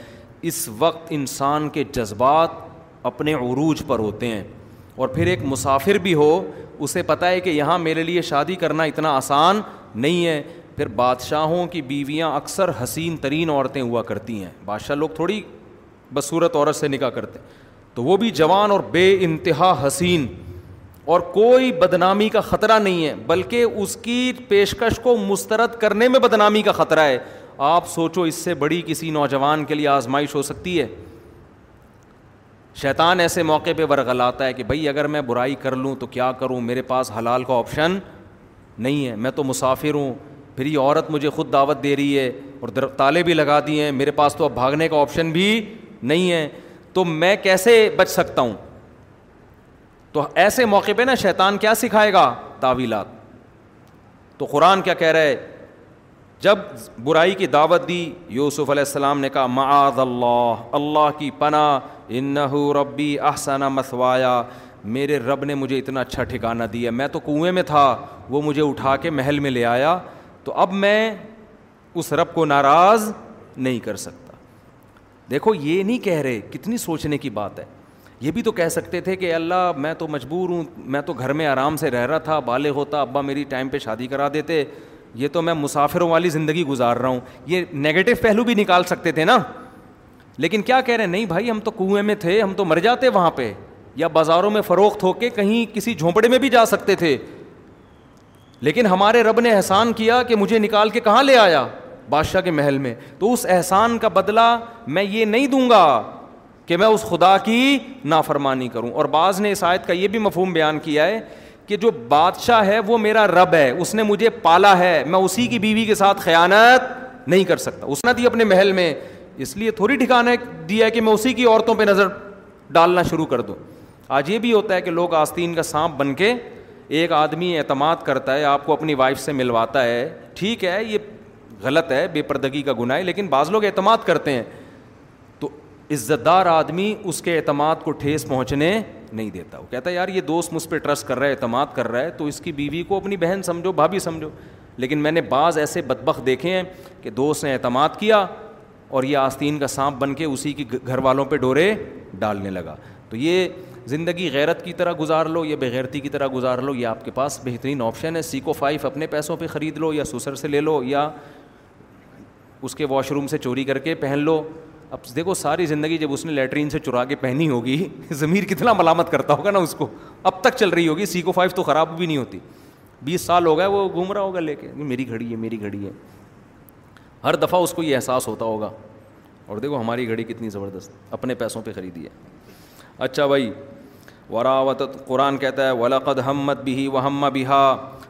اس وقت انسان کے جذبات اپنے عروج پر ہوتے ہیں اور پھر ایک مسافر بھی ہو اسے پتہ ہے کہ یہاں میرے لیے شادی کرنا اتنا آسان نہیں ہے پھر بادشاہوں کی بیویاں اکثر حسین ترین عورتیں ہوا کرتی ہیں بادشاہ لوگ تھوڑی بصورت عورت سے نکاح کرتے تو وہ بھی جوان اور بے انتہا حسین اور کوئی بدنامی کا خطرہ نہیں ہے بلکہ اس کی پیشکش کو مسترد کرنے میں بدنامی کا خطرہ ہے آپ سوچو اس سے بڑی کسی نوجوان کے لیے آزمائش ہو سکتی ہے شیطان ایسے موقع پہ ورغلاتا ہے کہ بھائی اگر میں برائی کر لوں تو کیا کروں میرے پاس حلال کا آپشن نہیں ہے میں تو مسافر ہوں پھر یہ عورت مجھے خود دعوت دے رہی ہے اور تالے بھی لگا دیے ہیں میرے پاس تو اب بھاگنے کا آپشن بھی نہیں ہیں تو میں کیسے بچ سکتا ہوں تو ایسے موقع پہ نا شیطان کیا سکھائے گا تعویلات تو قرآن کیا کہہ رہا ہے جب برائی کی دعوت دی یوسف علیہ السلام نے کہا معاذ اللہ اللہ کی پناہ انہ ربی احسانہ مسوایا میرے رب نے مجھے اتنا اچھا ٹھکانہ دیا میں تو کنویں میں تھا وہ مجھے اٹھا کے محل میں لے آیا تو اب میں اس رب کو ناراض نہیں کر سکتا دیکھو یہ نہیں کہہ رہے کتنی سوچنے کی بات ہے یہ بھی تو کہہ سکتے تھے کہ اللہ میں تو مجبور ہوں میں تو گھر میں آرام سے رہ رہا تھا بالے ہوتا ابا میری ٹائم پہ شادی کرا دیتے یہ تو میں مسافروں والی زندگی گزار رہا ہوں یہ نگیٹو پہلو بھی نکال سکتے تھے نا لیکن کیا کہہ رہے ہیں نہیں بھائی ہم تو کنویں میں تھے ہم تو مر جاتے وہاں پہ یا بازاروں میں فروخت ہو کے کہیں کسی جھونپڑے میں بھی جا سکتے تھے لیکن ہمارے رب نے احسان کیا کہ مجھے نکال کے کہاں لے آیا بادشاہ کے محل میں تو اس احسان کا بدلہ میں یہ نہیں دوں گا کہ میں اس خدا کی نافرمانی کروں اور بعض نے اس آیت کا یہ بھی مفہوم بیان کیا ہے کہ جو بادشاہ ہے وہ میرا رب ہے اس نے مجھے پالا ہے میں اسی کی بیوی کے ساتھ خیانت نہیں کر سکتا اس نے دی اپنے محل میں اس لیے تھوڑی ٹھکانے دیا ہے کہ میں اسی کی عورتوں پہ نظر ڈالنا شروع کر دوں آج یہ بھی ہوتا ہے کہ لوگ آستین کا سانپ بن کے ایک آدمی اعتماد کرتا ہے آپ کو اپنی وائف سے ملواتا ہے ٹھیک ہے یہ غلط ہے بے پردگی کا گناہ ہے لیکن بعض لوگ اعتماد کرتے ہیں تو عزت دار آدمی اس کے اعتماد کو ٹھیس پہنچنے نہیں دیتا وہ کہتا ہے یار یہ دوست مجھ پہ ٹرسٹ کر رہا ہے اعتماد کر رہا ہے تو اس کی بیوی کو اپنی بہن سمجھو بھابھی سمجھو لیکن میں نے بعض ایسے بدبخ دیکھے ہیں کہ دوست نے اعتماد کیا اور یہ آستین کا سانپ بن کے اسی کی گھر والوں پہ ڈورے ڈالنے لگا تو یہ زندگی غیرت کی طرح گزار لو یا بےغیرتی کی طرح گزار لو یہ آپ کے پاس بہترین آپشن ہے سیکو فائف اپنے پیسوں پہ خرید لو یا سسر سے لے لو یا اس کے واش روم سے چوری کر کے پہن لو اب دیکھو ساری زندگی جب اس نے لیٹرین سے چرا کے پہنی ہوگی ضمیر کتنا ملامت کرتا ہوگا نا اس کو اب تک چل رہی ہوگی سیکو فائیو تو خراب بھی نہیں ہوتی بیس سال ہو گئے وہ گھوم رہا ہوگا لے کے میری گھڑی ہے میری گھڑی ہے ہر دفعہ اس کو یہ احساس ہوتا ہوگا اور دیکھو ہماری گھڑی کتنی زبردست اپنے پیسوں پہ خریدی ہے اچھا بھائی وراوت قرآن کہتا ہے ولاقد ہمت بھی ہی وہ ہم بہا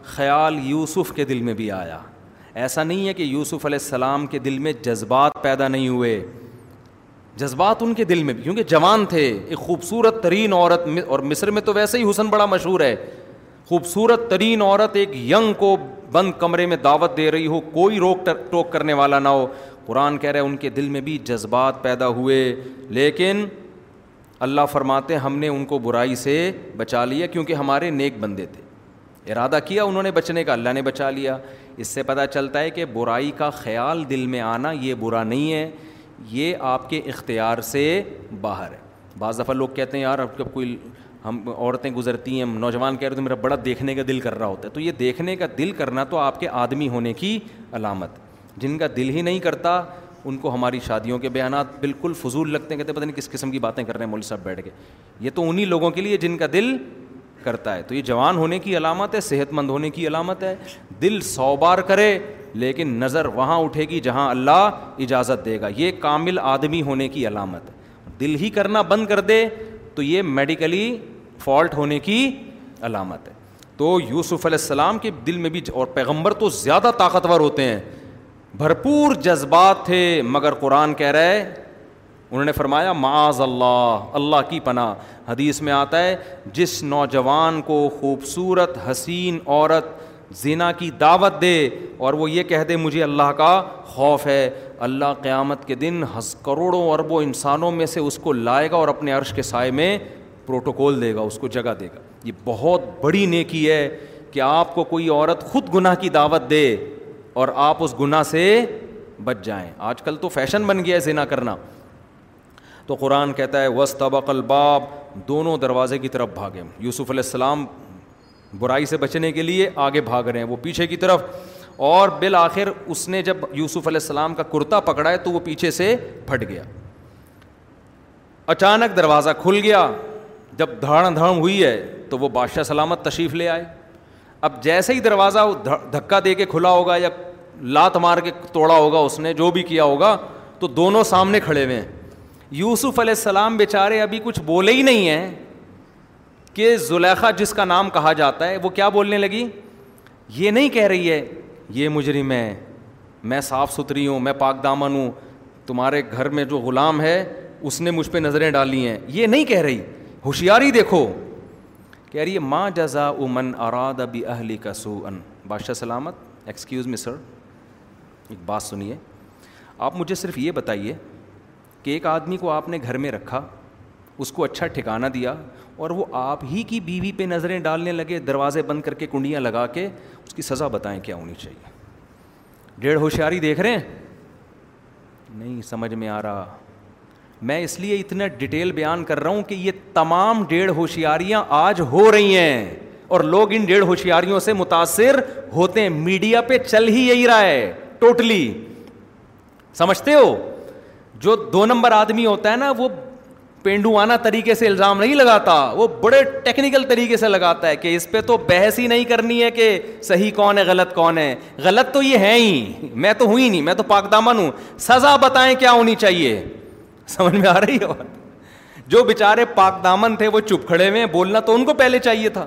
خیال یوسف کے دل میں بھی آیا ایسا نہیں ہے کہ یوسف علیہ السلام کے دل میں جذبات پیدا نہیں ہوئے جذبات ان کے دل میں بھی کیونکہ جوان تھے ایک خوبصورت ترین عورت اور مصر میں تو ویسے ہی حسن بڑا مشہور ہے خوبصورت ترین عورت ایک ینگ کو بند کمرے میں دعوت دے رہی ہو کوئی روک ٹوک کرنے والا نہ ہو قرآن کہہ رہے ہیں ان کے دل میں بھی جذبات پیدا ہوئے لیکن اللہ فرماتے ہم نے ان کو برائی سے بچا لیا کیونکہ ہمارے نیک بندے تھے ارادہ کیا انہوں نے بچنے کا اللہ نے بچا لیا اس سے پتہ چلتا ہے کہ برائی کا خیال دل میں آنا یہ برا نہیں ہے یہ آپ کے اختیار سے باہر ہے بعض دفعہ لوگ کہتے ہیں یار اب جب کوئی ہم عورتیں گزرتی ہیں ہم نوجوان کہہ رہے تو میرا بڑا دیکھنے کا دل کر رہا ہوتا ہے تو یہ دیکھنے کا دل کرنا تو آپ کے آدمی ہونے کی علامت جن کا دل ہی نہیں کرتا ان کو ہماری شادیوں کے بیانات بالکل فضول لگتے ہیں کہتے ہیں پتہ نہیں کس قسم کی باتیں کر رہے ہیں مول صاحب بیٹھ کے یہ تو انہی لوگوں کے لیے جن کا دل کرتا ہے تو یہ جوان ہونے کی علامت ہے صحت مند ہونے کی علامت ہے دل سو بار کرے لیکن نظر وہاں اٹھے گی جہاں اللہ اجازت دے گا یہ کامل آدمی ہونے کی علامت ہے دل ہی کرنا بند کر دے تو یہ میڈیکلی فالٹ ہونے کی علامت ہے تو یوسف علیہ السلام کے دل میں بھی اور پیغمبر تو زیادہ طاقتور ہوتے ہیں بھرپور جذبات تھے مگر قرآن کہہ رہا ہے انہوں نے فرمایا معاذ اللہ اللہ کی پناہ حدیث میں آتا ہے جس نوجوان کو خوبصورت حسین عورت زنا کی دعوت دے اور وہ یہ کہہ دے مجھے اللہ کا خوف ہے اللہ قیامت کے دن ہز کروڑوں اربوں انسانوں میں سے اس کو لائے گا اور اپنے عرش کے سائے میں پروٹوکول دے گا اس کو جگہ دے گا یہ بہت بڑی نیکی ہے کہ آپ کو کوئی عورت خود گناہ کی دعوت دے اور آپ اس گناہ سے بچ جائیں آج کل تو فیشن بن گیا ہے زنا کرنا تو قرآن کہتا ہے وس طبق الباب دونوں دروازے کی طرف بھاگے یوسف علیہ السلام برائی سے بچنے کے لیے آگے بھاگ رہے ہیں وہ پیچھے کی طرف اور بالآخر اس نے جب یوسف علیہ السلام کا کرتا پکڑا ہے تو وہ پیچھے سے پھٹ گیا اچانک دروازہ کھل گیا جب دھڑ دھڑ ہوئی ہے تو وہ بادشاہ سلامت تشریف لے آئے اب جیسے ہی دروازہ دھکا دے کے کھلا ہوگا یا لات مار کے توڑا ہوگا اس نے جو بھی کیا ہوگا تو دونوں سامنے کھڑے ہوئے ہیں یوسف علیہ السلام بیچارے ابھی کچھ بولے ہی نہیں ہیں کہ زلیخا جس کا نام کہا جاتا ہے وہ کیا بولنے لگی یہ نہیں کہہ رہی ہے یہ مجرم ہے میں صاف ستھری ہوں میں پاک دامن ہوں تمہارے گھر میں جو غلام ہے اس نے مجھ پہ نظریں ڈالی ہیں یہ نہیں کہہ رہی ہوشیاری دیکھو کہہ رہی ہے ماں جزا امن اراد ابی اہلی کا سو ان بادشاہ سلامت ایکسکیوز می سر ایک بات سنیے آپ مجھے صرف یہ بتائیے کہ ایک آدمی کو آپ نے گھر میں رکھا اس کو اچھا ٹھکانا دیا اور وہ آپ ہی کی بیوی پہ نظریں ڈالنے لگے دروازے بند کر کے کنڈیاں لگا کے اس کی سزا بتائیں کیا ہونی چاہیے ڈیڑھ ہوشیاری دیکھ رہے ہیں نہیں سمجھ میں آ رہا میں اس لیے اتنا ڈیٹیل بیان کر رہا ہوں کہ یہ تمام ڈیڑھ ہوشیاریاں آج ہو رہی ہیں اور لوگ ان ڈیڑھ ہوشیاریوں سے متاثر ہوتے ہیں میڈیا پہ چل ہی یہی رہا ہے ٹوٹلی totally. سمجھتے ہو جو دو نمبر آدمی ہوتا ہے نا وہ پینڈوانا طریقے سے الزام نہیں لگاتا وہ بڑے ٹیکنیکل طریقے سے لگاتا ہے کہ اس پہ تو بحث ہی نہیں کرنی ہے کہ صحیح کون ہے غلط کون ہے غلط تو یہ ہے ہی میں تو ہوں ہی نہیں میں تو پاک دامن ہوں سزا بتائیں کیا ہونی چاہیے سمجھ میں آ رہی ہے بات جو بےچارے پاک دامن تھے وہ چپ کھڑے ہوئے بولنا تو ان کو پہلے چاہیے تھا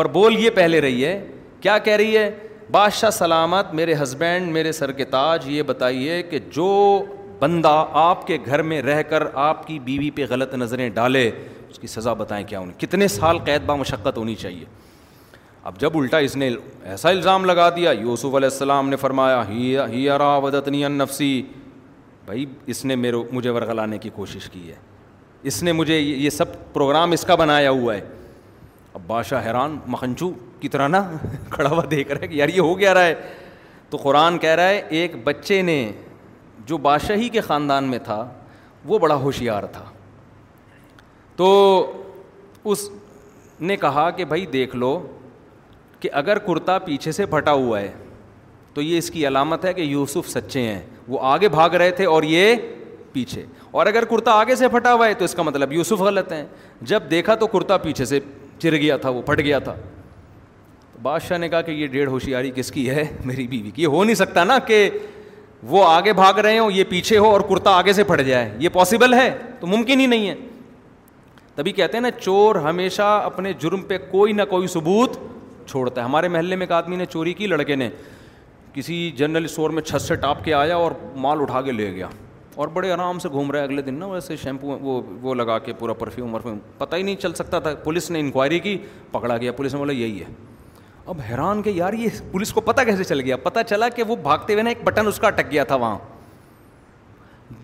اور بول یہ پہلے رہی ہے کیا کہہ رہی ہے بادشاہ سلامت میرے ہسبینڈ میرے سر کے تاج یہ بتائیے کہ جو بندہ آپ کے گھر میں رہ کر آپ کی بیوی پہ غلط نظریں ڈالے اس کی سزا بتائیں کیا انہیں کتنے سال قید بام مشقت ہونی چاہیے اب جب الٹا اس نے ایسا الزام لگا دیا یوسف علیہ السلام نے فرمایا ہی نفسی بھائی اس نے میرے مجھے ورغلانے کی کوشش کی ہے اس نے مجھے یہ سب پروگرام اس کا بنایا ہوا ہے اب بادشاہ حیران مکھنچو طرح نا کھڑا ہوا دیکھ رہا ہے کہ یار یہ ہو گیا رہا ہے تو قرآن کہہ رہا ہے ایک بچے نے جو بادشاہی کے خاندان میں تھا وہ بڑا ہوشیار تھا تو اس نے کہا کہ بھائی دیکھ لو کہ اگر کرتا پیچھے سے پھٹا ہوا ہے تو یہ اس کی علامت ہے کہ یوسف سچے ہیں وہ آگے بھاگ رہے تھے اور یہ پیچھے اور اگر کرتا آگے سے پھٹا ہوا ہے تو اس کا مطلب یوسف غلط ہیں جب دیکھا تو کرتا پیچھے سے چر گیا تھا وہ پھٹ گیا تھا بادشاہ نے کہا کہ یہ ڈیڑھ ہوشیاری کس کی ہے میری بیوی کی یہ ہو نہیں سکتا نا کہ وہ آگے بھاگ رہے ہوں یہ پیچھے ہو اور کرتا آگے سے پھٹ جائے یہ پاسبل ہے تو ممکن ہی نہیں ہے تبھی کہتے ہیں نا چور ہمیشہ اپنے جرم پہ کوئی نہ کوئی ثبوت چھوڑتا ہے ہمارے محلے میں ایک آدمی نے چوری کی لڑکے نے کسی جنرل اسٹور میں چھت سے ٹاپ کے آیا اور مال اٹھا کے لے گیا اور بڑے آرام سے گھوم رہا ہے اگلے دن نا ویسے شیمپو وہ وہ لگا کے پورا پرفیوم ورفیوم پتہ ہی نہیں چل سکتا تھا پولیس نے انکوائری کی پکڑا گیا پولیس نے بولا یہی ہے اب حیران کہ یار یہ پولیس کو پتہ کیسے چل گیا پتہ چلا کہ وہ بھاگتے ہوئے نا ایک بٹن اس کا اٹک گیا تھا وہاں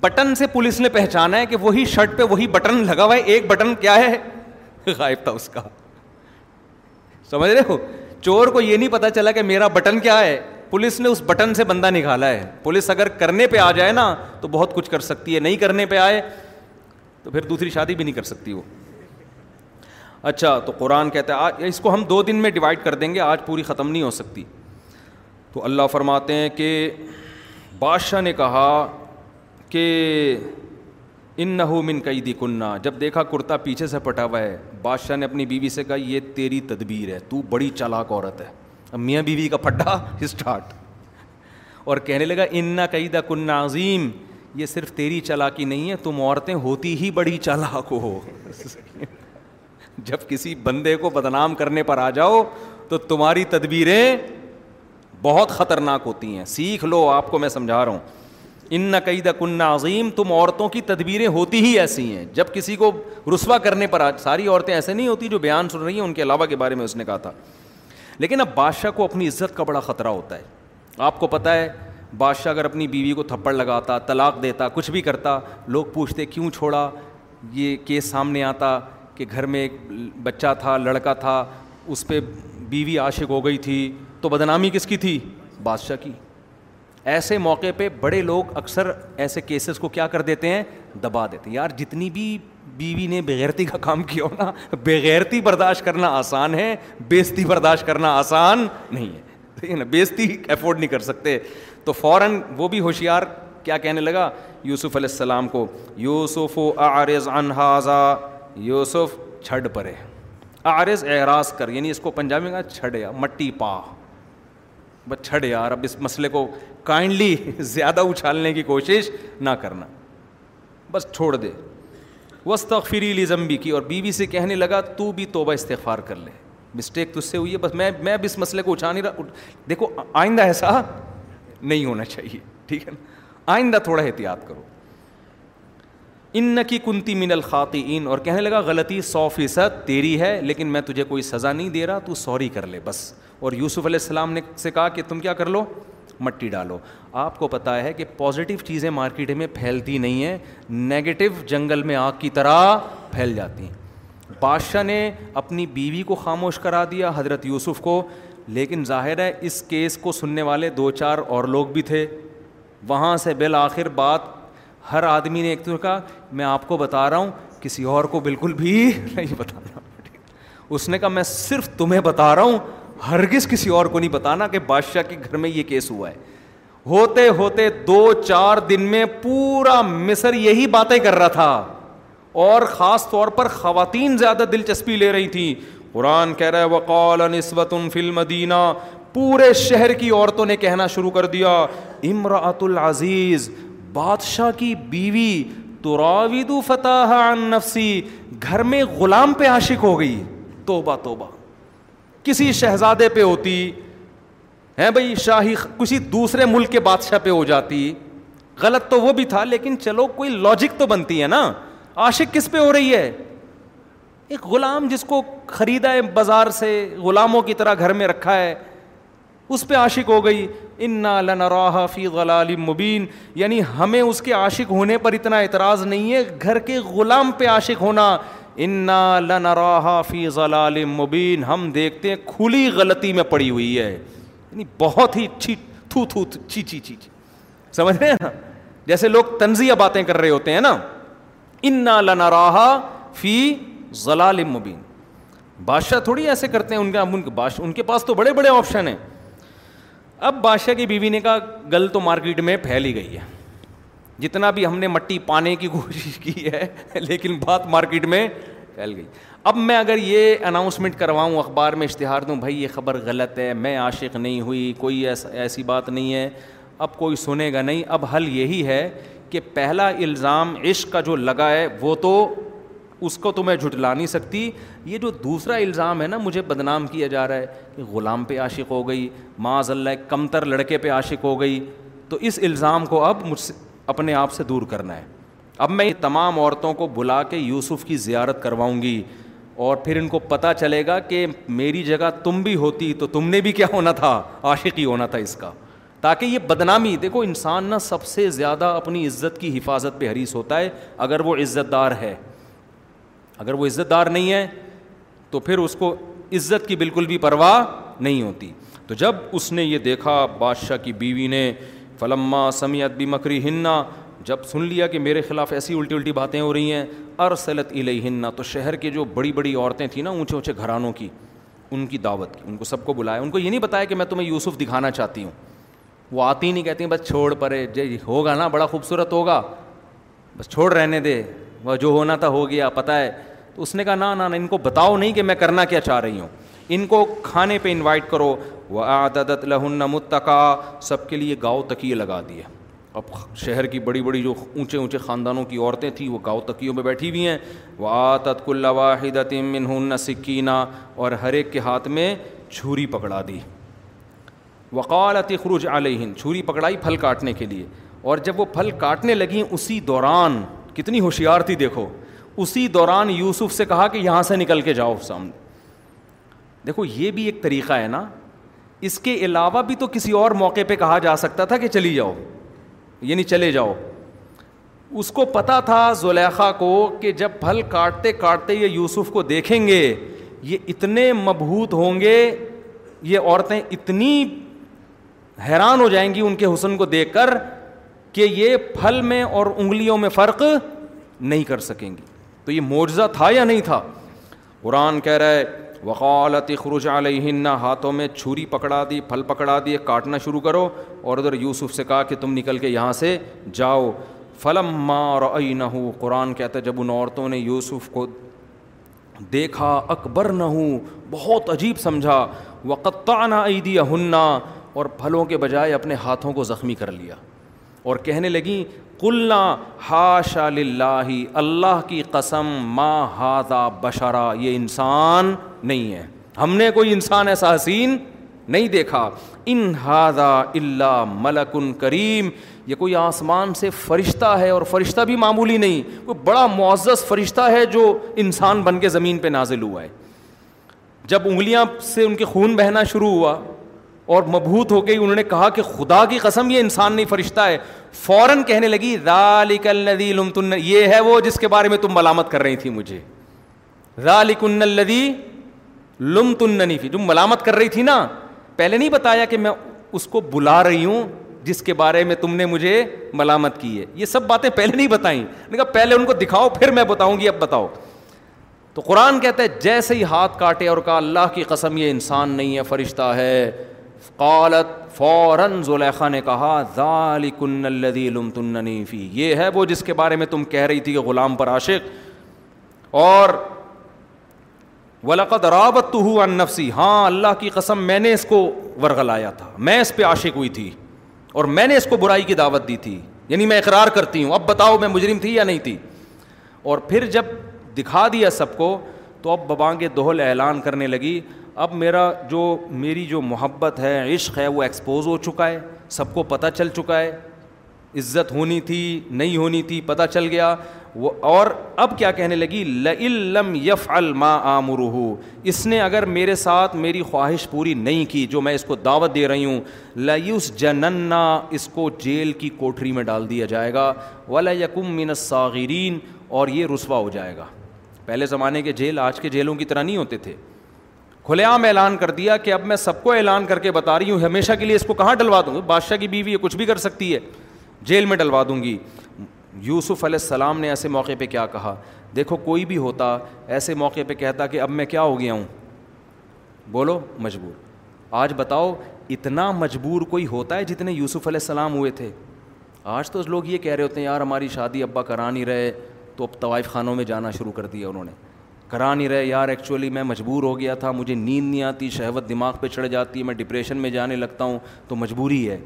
بٹن سے پولیس نے پہچانا ہے کہ وہی شرٹ پہ وہی بٹن لگا ہوا ہے ایک بٹن کیا ہے غائب تھا اس کا سمجھ رہے ہو چور کو یہ نہیں پتا چلا کہ میرا بٹن کیا ہے پولیس نے اس بٹن سے بندہ نکالا ہے پولیس اگر کرنے پہ آ جائے نا تو بہت کچھ کر سکتی ہے نہیں کرنے پہ آئے تو پھر دوسری شادی بھی نہیں کر سکتی وہ اچھا تو قرآن کہتے ہیں آج اس کو ہم دو دن میں ڈیوائڈ کر دیں گے آج پوری ختم نہیں ہو سکتی تو اللہ فرماتے ہیں کہ بادشاہ نے کہا کہ ان نہ ہو من قیدی کنہ جب دیکھا کرتا پیچھے سے پٹا ہوا ہے بادشاہ نے اپنی بیوی سے کہا یہ تیری تدبیر ہے تو بڑی چالاک عورت ہے اب میاں بیوی کا پھٹا اسٹارٹ اور کہنے لگا ان نہ قیدہ کنہ عظیم یہ صرف تیری چالاکی نہیں ہے تم عورتیں ہوتی ہی بڑی چالاک ہو جب کسی بندے کو بدنام کرنے پر آ جاؤ تو تمہاری تدبیریں بہت خطرناک ہوتی ہیں سیکھ لو آپ کو میں سمجھا رہا ہوں ان نہ قید کن عظیم تم عورتوں کی تدبیریں ہوتی ہی ایسی ہیں جب کسی کو رسوا کرنے پر ساری عورتیں ایسے نہیں ہوتی جو بیان سن رہی ہیں ان کے علاوہ کے بارے میں اس نے کہا تھا لیکن اب بادشاہ کو اپنی عزت کا بڑا خطرہ ہوتا ہے آپ کو پتہ ہے بادشاہ اگر اپنی بیوی کو تھپڑ لگاتا طلاق دیتا کچھ بھی کرتا لوگ پوچھتے کیوں چھوڑا یہ کیس سامنے آتا کہ گھر میں ایک بچہ تھا لڑکا تھا اس پہ بیوی عاشق ہو گئی تھی تو بدنامی کس کی تھی بادشاہ کی ایسے موقع پہ بڑے لوگ اکثر ایسے کیسز کو کیا کر دیتے ہیں دبا دیتے ہیں یار جتنی بھی بیوی نے بغیرتی کا کام کیا ہونا بغیرتی برداشت کرنا آسان ہے بیزتی برداشت کرنا آسان نہیں ہے ٹھیک ہے نا بیزتی افورڈ نہیں کر سکتے تو فوراً وہ بھی ہوشیار کیا کہنے لگا یوسف علیہ السلام کو یوسف و آرز انحاظہ یوسف چھڈ پرے آرز اعراض کر یعنی اس کو پنجابی میں کہا چھڈ یا مٹی پا بس چھڑ یار اب اس مسئلے کو کائنڈلی زیادہ اچھالنے کی کوشش نہ کرنا بس چھوڑ دے وسطری لی زمبی کی اور بیوی سے کہنے لگا تو بھی توبہ استغفار کر لے مسٹیک تو اس سے ہوئی ہے بس میں میں بھی اس مسئلے کو اچھا نہیں رہا دیکھو آئندہ ایسا نہیں ہونا چاہیے ٹھیک ہے نا آئندہ تھوڑا احتیاط کرو ان کی کنتی من الخاطئین اور کہنے لگا غلطی سو فیصد تیری ہے لیکن میں تجھے کوئی سزا نہیں دے رہا تو سوری کر لے بس اور یوسف علیہ السلام نے سے کہا کہ تم کیا کر لو مٹی ڈالو آپ کو پتہ ہے کہ پازیٹیو چیزیں مارکیٹ میں پھیلتی نہیں ہیں نگیٹو جنگل میں آگ کی طرح پھیل جاتی ہیں بادشاہ نے اپنی بیوی کو خاموش کرا دیا حضرت یوسف کو لیکن ظاہر ہے اس کیس کو سننے والے دو چار اور لوگ بھی تھے وہاں سے بالآخر بات ہر آدمی نے ایک تو میں آپ کو بتا رہا ہوں کسی اور کو بالکل بھی نہیں بتانا اس نے کہا میں صرف تمہیں بتا رہا ہوں ہرگز کسی اور کو نہیں بتانا کہ بادشاہ کے گھر میں یہ کیس ہوا ہے ہوتے ہوتے دو چار دن میں پورا مصر یہی باتیں کر رہا تھا اور خاص طور پر خواتین زیادہ دلچسپی لے رہی تھیں قرآن کہہ رہا ہے وقال نسبت فی مدینہ پورے شہر کی عورتوں نے کہنا شروع کر دیا امراۃ العزیز بادشاہ کی بیوی تراویدو فتح عن نفسی گھر میں غلام پہ عاشق ہو گئی توبہ توبہ کسی شہزادے پہ ہوتی ہے بھائی شاہی کسی دوسرے ملک کے بادشاہ پہ ہو جاتی غلط تو وہ بھی تھا لیکن چلو کوئی لاجک تو بنتی ہے نا عاشق کس پہ ہو رہی ہے ایک غلام جس کو خریدا ہے بازار سے غلاموں کی طرح گھر میں رکھا ہے اس پہ عاشق ہو گئی انا لن فی غلال مبین یعنی ہمیں اس کے عاشق ہونے پر اتنا اعتراض نہیں ہے گھر کے غلام پہ عاشق ہونا انا لن فی ضلال مبین ہم دیکھتے ہیں کھلی غلطی میں پڑی ہوئی ہے یعنی بہت ہی تھو تھو چی چی چی سمجھ رہے ہیں نا جیسے لوگ تنزیہ باتیں کر رہے ہوتے ہیں نا انا لنراہ فی ضلال مبین بادشاہ تھوڑی ایسے کرتے ہیں ان کے ان کے پاس تو بڑے بڑے آپشن ہیں اب بادشاہ کی بیوی نے کا گل تو مارکیٹ میں پھیل ہی گئی ہے جتنا بھی ہم نے مٹی پانے کی کوشش کی ہے لیکن بات مارکیٹ میں پھیل گئی اب میں اگر یہ اناؤنسمنٹ کرواؤں اخبار میں اشتہار دوں بھائی یہ خبر غلط ہے میں عاشق نہیں ہوئی کوئی ایس ایسی بات نہیں ہے اب کوئی سنے گا نہیں اب حل یہی ہے کہ پہلا الزام عشق کا جو لگا ہے وہ تو اس کو تو میں جھٹلا نہیں سکتی یہ جو دوسرا الزام ہے نا مجھے بدنام کیا جا رہا ہے کہ غلام پہ عاشق ہو گئی معاذ اللہ کمتر لڑکے پہ عاشق ہو گئی تو اس الزام کو اب مجھ سے اپنے آپ سے دور کرنا ہے اب میں تمام عورتوں کو بلا کے یوسف کی زیارت کرواؤں گی اور پھر ان کو پتہ چلے گا کہ میری جگہ تم بھی ہوتی تو تم نے بھی کیا ہونا تھا عاشق ہی ہونا تھا اس کا تاکہ یہ بدنامی دیکھو انسان نہ سب سے زیادہ اپنی عزت کی حفاظت پہ حریث ہوتا ہے اگر وہ عزت دار ہے اگر وہ عزت دار نہیں ہے تو پھر اس کو عزت کی بالکل بھی پرواہ نہیں ہوتی تو جب اس نے یہ دیکھا بادشاہ کی بیوی نے فلما سمیت بھی مکری ہننا جب سن لیا کہ میرے خلاف ایسی الٹی الٹی باتیں ہو رہی ہیں ارسلت علیہ ہننا تو شہر کے جو بڑی بڑی عورتیں تھیں نا اونچے اونچے گھرانوں کی ان کی دعوت کی ان کو سب کو بلایا ان کو یہ نہیں بتایا کہ میں تمہیں یوسف دکھانا چاہتی ہوں وہ آتی ہی نہیں کہتی بس چھوڑ پڑے جی ہوگا نا بڑا خوبصورت ہوگا بس چھوڑ رہنے دے وہ جو ہونا تھا ہو گیا پتہ ہے تو اس نے کہا نہ نا ان کو بتاؤ نہیں کہ میں کرنا کیا چاہ رہی ہوں ان کو کھانے پہ انوائٹ کرو وہ عادت لہن متقا سب کے لیے گاؤ تکیے لگا دیے اب شہر کی بڑی بڑی جو اونچے اونچے خاندانوں کی عورتیں تھیں وہ گاؤ تکیوں میں بیٹھی ہوئی ہیں وہ آتت کل واحد منہن سکینہ اور ہر ایک کے ہاتھ میں چھری پکڑا دی وقالت خروج علیہ چھری پکڑائی پھل کاٹنے کے لیے اور جب وہ پھل کاٹنے لگیں اسی دوران کتنی ہوشیار تھی دیکھو اسی دوران یوسف سے کہا کہ یہاں سے نکل کے جاؤ سامنے دیکھو یہ بھی ایک طریقہ ہے نا اس کے علاوہ بھی تو کسی اور موقع پہ کہا جا سکتا تھا کہ چلی جاؤ یعنی چلے جاؤ اس کو پتہ تھا زلیخا کو کہ جب پھل کاٹتے کاٹتے یہ یوسف کو دیکھیں گے یہ اتنے مبہوت ہوں گے یہ عورتیں اتنی حیران ہو جائیں گی ان کے حسن کو دیکھ کر کہ یہ پھل میں اور انگلیوں میں فرق نہیں کر سکیں گی تو یہ معجزہ تھا یا نہیں تھا قرآن کہہ رہا ہے وقالت خروج علیہ ہاتھوں میں چھری پکڑا دی پھل پکڑا دیے کاٹنا شروع کرو اور ادھر یوسف سے کہا کہ تم نکل کے یہاں سے جاؤ ماں اور نہ ہوں قرآن ہے جب ان عورتوں نے یوسف کو دیکھا اکبر نہ ہوں بہت عجیب سمجھا وقت نا ائی دیا اور پھلوں کے بجائے اپنے ہاتھوں کو زخمی کر لیا اور کہنے لگیں کلّا ہاشا للہ اللہ کی قسم ما ہادا بشرا یہ انسان نہیں ہے ہم نے کوئی انسان ایسا حسین نہیں دیکھا ان ہادا اللہ ملکن کریم یہ کوئی آسمان سے فرشتہ ہے اور فرشتہ بھی معمولی نہیں کوئی بڑا معزز فرشتہ ہے جو انسان بن کے زمین پہ نازل ہوا ہے جب انگلیاں سے ان کے خون بہنا شروع ہوا اور مبہوت ہو گئی انہوں نے کہا کہ خدا کی قسم یہ انسان نہیں فرشتہ ہے فوراً کہنے لگی یہ ہے وہ جس کے بارے میں تم ملامت کر رہی تھی مجھے ملامت کر رہی تھی نا پہلے نہیں بتایا کہ میں اس کو بلا رہی ہوں جس کے بارے میں تم نے مجھے ملامت کی ہے یہ سب باتیں پہلے نہیں بتائیں کہا پہلے ان کو دکھاؤ پھر میں بتاؤں گی اب بتاؤ تو قرآن کہتا ہے جیسے ہی ہاتھ کاٹے اور کہا اللہ کی قسم یہ انسان نہیں ہے فرشتہ ہے قالت فوراً زلیخا نے کہا فی یہ ہے وہ جس کے بارے میں تم کہہ رہی تھی کہ غلام پر عاشق اور رابط تو نفسی ہاں اللہ کی قسم میں نے اس کو ورغلایا تھا میں اس پہ عاشق ہوئی تھی اور میں نے اس کو برائی کی دعوت دی تھی یعنی میں اقرار کرتی ہوں اب بتاؤ میں مجرم تھی یا نہیں تھی اور پھر جب دکھا دیا سب کو تو اب ببانگ دوہل اعلان کرنے لگی اب میرا جو میری جو محبت ہے عشق ہے وہ ایکسپوز ہو چکا ہے سب کو پتہ چل چکا ہے عزت ہونی تھی نہیں ہونی تھی پتہ چل گیا وہ اور اب کیا کہنے لگی لم یف الما عامر اس نے اگر میرے ساتھ میری خواہش پوری نہیں کی جو میں اس کو دعوت دے رہی ہوں لیوس جننا اس کو جیل کی کوٹری میں ڈال دیا جائے گا ولا یقم الصاغرین اور یہ رسوا ہو جائے گا پہلے زمانے کے جیل آج کے جیلوں کی طرح نہیں ہوتے تھے کھلے عام اعلان کر دیا کہ اب میں سب کو اعلان کر کے بتا رہی ہوں ہمیشہ کے لیے اس کو کہاں ڈلوا دوں گی بادشاہ کی بیوی یہ کچھ بھی کر سکتی ہے جیل میں ڈلوا دوں گی یوسف علیہ السلام نے ایسے موقع پہ کیا کہا دیکھو کوئی بھی ہوتا ایسے موقع پہ کہتا کہ اب میں کیا ہو گیا ہوں بولو مجبور آج بتاؤ اتنا مجبور کوئی ہوتا ہے جتنے یوسف علیہ السلام ہوئے تھے آج تو لوگ یہ کہہ رہے ہوتے ہیں یار ہماری شادی ابا کرا نہیں رہے تو اب طوائف خانوں میں جانا شروع کر دیا انہوں نے کرا نہیں رہے یار ایکچولی میں مجبور ہو گیا تھا مجھے نیند نہیں آتی شہوت دماغ پہ چڑھ جاتی ہے میں ڈپریشن میں جانے لگتا ہوں تو مجبوری ہے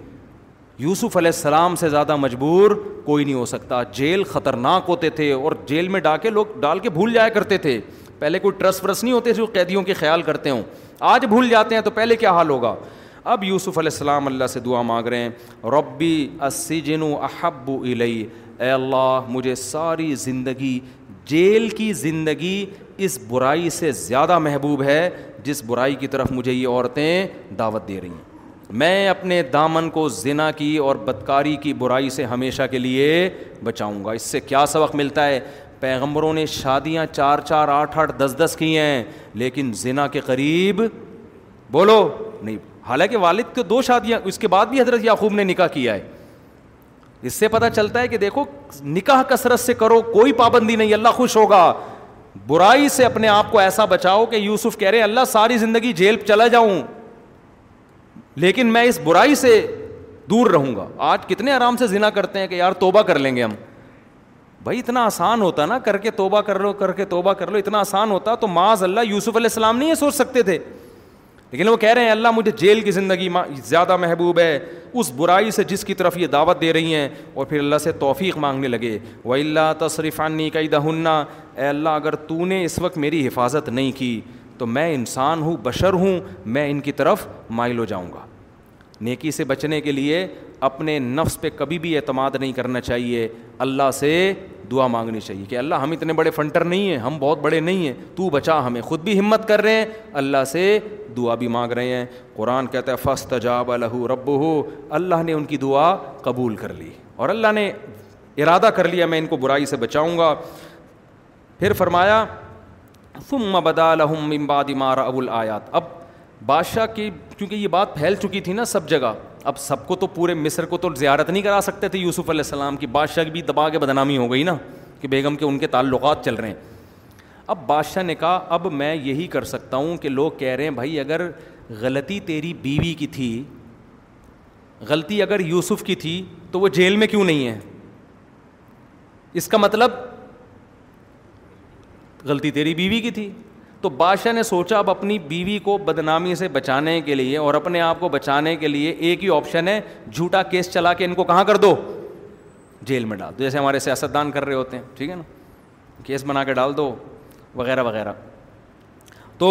یوسف علیہ السلام سے زیادہ مجبور کوئی نہیں ہو سکتا جیل خطرناک ہوتے تھے اور جیل میں ڈاکے کے لوگ ڈال کے بھول جایا کرتے تھے پہلے کوئی ٹرس ورس نہیں ہوتے جو قیدیوں کے خیال کرتے ہوں آج بھول جاتے ہیں تو پہلے کیا حال ہوگا اب یوسف علیہ السلام اللہ سے دعا مانگ رہے ہیں ربی اسی جنو احب احب اے اللہ مجھے ساری زندگی جیل کی زندگی اس برائی سے زیادہ محبوب ہے جس برائی کی طرف مجھے یہ عورتیں دعوت دے رہی ہیں میں اپنے دامن کو زنا کی کی اور بدکاری برائی سے ہمیشہ کے لیے بچاؤں گا اس سے کیا سبق ملتا ہے پیغمبروں نے شادیاں چار چار آٹھ آٹھ دس دس کی ہیں لیکن زنا کے قریب بولو نہیں حالانکہ والد کے دو شادیاں اس کے بعد بھی حضرت یعقوب نے نکاح کیا ہے اس سے پتہ چلتا ہے کہ دیکھو نکاح کثرت سے کرو کوئی پابندی نہیں اللہ خوش ہوگا برائی سے اپنے آپ کو ایسا بچاؤ کہ یوسف کہہ رہے اللہ ساری زندگی جیل چلا جاؤں لیکن میں اس برائی سے دور رہوں گا آج کتنے آرام سے ذنا کرتے ہیں کہ یار توبہ کر لیں گے ہم بھائی اتنا آسان ہوتا نا کر کے توبہ کر لو کر کے توبہ کر لو اتنا آسان ہوتا تو معاذ اللہ یوسف علیہ السلام نہیں یہ سوچ سکتے تھے لیکن وہ کہہ رہے ہیں اللہ مجھے جیل کی زندگی زیادہ محبوب ہے اس برائی سے جس کی طرف یہ دعوت دے رہی ہیں اور پھر اللہ سے توفیق مانگنے لگے و اللہ تصریفانی کا ہنّا اے اللہ اگر تو نے اس وقت میری حفاظت نہیں کی تو میں انسان ہوں بشر ہوں میں ان کی طرف مائل ہو جاؤں گا نیکی سے بچنے کے لیے اپنے نفس پہ کبھی بھی اعتماد نہیں کرنا چاہیے اللہ سے دعا مانگنی چاہیے کہ اللہ ہم اتنے بڑے فنٹر نہیں ہیں ہم بہت بڑے نہیں ہیں تو بچا ہمیں خود بھی ہمت کر رہے ہیں اللہ سے دعا بھی مانگ رہے ہیں قرآن کہتا ہے فسط جاب الہ رب ہو اللہ نے ان کی دعا قبول کر لی اور اللہ نے ارادہ کر لیا میں ان کو برائی سے بچاؤں گا پھر فرمایا فم ابالہ امباد ابو آیات اب بادشاہ کی کیونکہ یہ بات پھیل چکی تھی نا سب جگہ اب سب کو تو پورے مصر کو تو زیارت نہیں کرا سکتے تھے یوسف علیہ السلام کی بادشاہ کی بھی دبا کے بدنامی ہو گئی نا کہ بیگم کے ان کے تعلقات چل رہے ہیں اب بادشاہ نے کہا اب میں یہی کر سکتا ہوں کہ لوگ کہہ رہے ہیں بھائی اگر غلطی تیری بیوی کی تھی غلطی اگر یوسف کی تھی تو وہ جیل میں کیوں نہیں ہے اس کا مطلب غلطی تیری بیوی کی تھی تو بادشاہ نے سوچا اب اپنی بیوی کو بدنامی سے بچانے کے لیے اور اپنے آپ کو بچانے کے لیے ایک ہی آپشن ہے جھوٹا کیس چلا کے ان کو کہاں کر دو جیل میں ڈال دو جیسے ہمارے سیاستدان کر رہے ہوتے ہیں ٹھیک ہے نا کیس بنا کے ڈال دو وغیرہ وغیرہ تو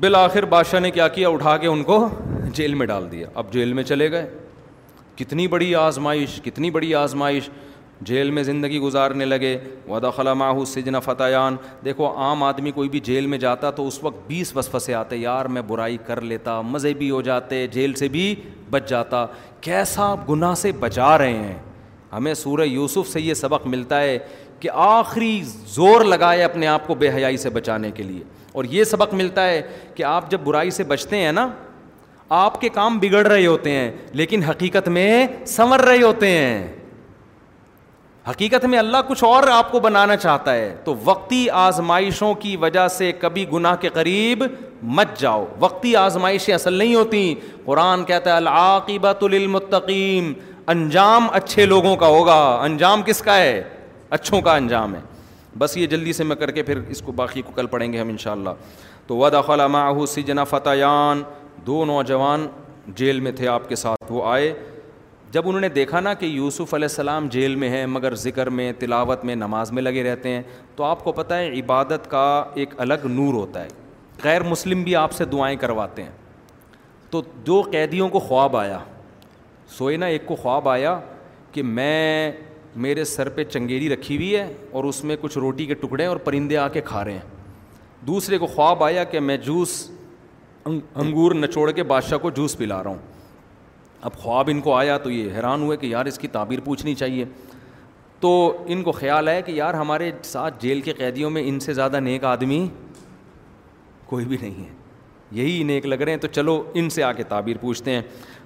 بالآخر بادشاہ نے کیا کیا اٹھا کے ان کو جیل میں ڈال دیا اب جیل میں چلے گئے کتنی بڑی آزمائش کتنی بڑی آزمائش جیل میں زندگی گزارنے لگے ودا خلم سجن فتحان دیکھو عام آدمی کوئی بھی جیل میں جاتا تو اس وقت بیس وسپ سے آتے یار میں برائی کر لیتا مزے بھی ہو جاتے جیل سے بھی بچ جاتا کیسا گناہ سے بچا رہے ہیں ہمیں سورہ یوسف سے یہ سبق ملتا ہے کہ آخری زور لگائے اپنے آپ کو بے حیائی سے بچانے کے لیے اور یہ سبق ملتا ہے کہ آپ جب برائی سے بچتے ہیں نا آپ کے کام بگڑ رہے ہوتے ہیں لیکن حقیقت میں سنور رہے ہوتے ہیں حقیقت میں اللہ کچھ اور آپ کو بنانا چاہتا ہے تو وقتی آزمائشوں کی وجہ سے کبھی گناہ کے قریب مت جاؤ وقتی آزمائشیں اصل نہیں ہوتی قرآن کہتا ہے للمتقیم انجام اچھے لوگوں کا ہوگا انجام کس کا ہے اچھوں کا انجام ہے بس یہ جلدی سے میں کر کے پھر اس کو باقی کو کل پڑھیں گے ہم انشاءاللہ تو ودا قلم سجنا فتح دو نوجوان جیل میں تھے آپ کے ساتھ وہ آئے جب انہوں نے دیکھا نا کہ یوسف علیہ السلام جیل میں ہیں مگر ذکر میں تلاوت میں نماز میں لگے رہتے ہیں تو آپ کو پتہ ہے عبادت کا ایک الگ نور ہوتا ہے غیر مسلم بھی آپ سے دعائیں کرواتے ہیں تو دو قیدیوں کو خواب آیا سوئے نا ایک کو خواب آیا کہ میں میرے سر پہ چنگیری رکھی ہوئی ہے اور اس میں کچھ روٹی کے ٹکڑے ہیں اور پرندے آ کے کھا رہے ہیں دوسرے کو خواب آیا کہ میں جوس انگور نچوڑ کے بادشاہ کو جوس پلا رہا ہوں اب خواب ان کو آیا تو یہ حیران ہوئے کہ یار اس کی تعبیر پوچھنی چاہیے تو ان کو خیال آیا کہ یار ہمارے ساتھ جیل کے قیدیوں میں ان سے زیادہ نیک آدمی کوئی بھی نہیں ہے یہی نیک لگ رہے ہیں تو چلو ان سے آ کے تعبیر پوچھتے ہیں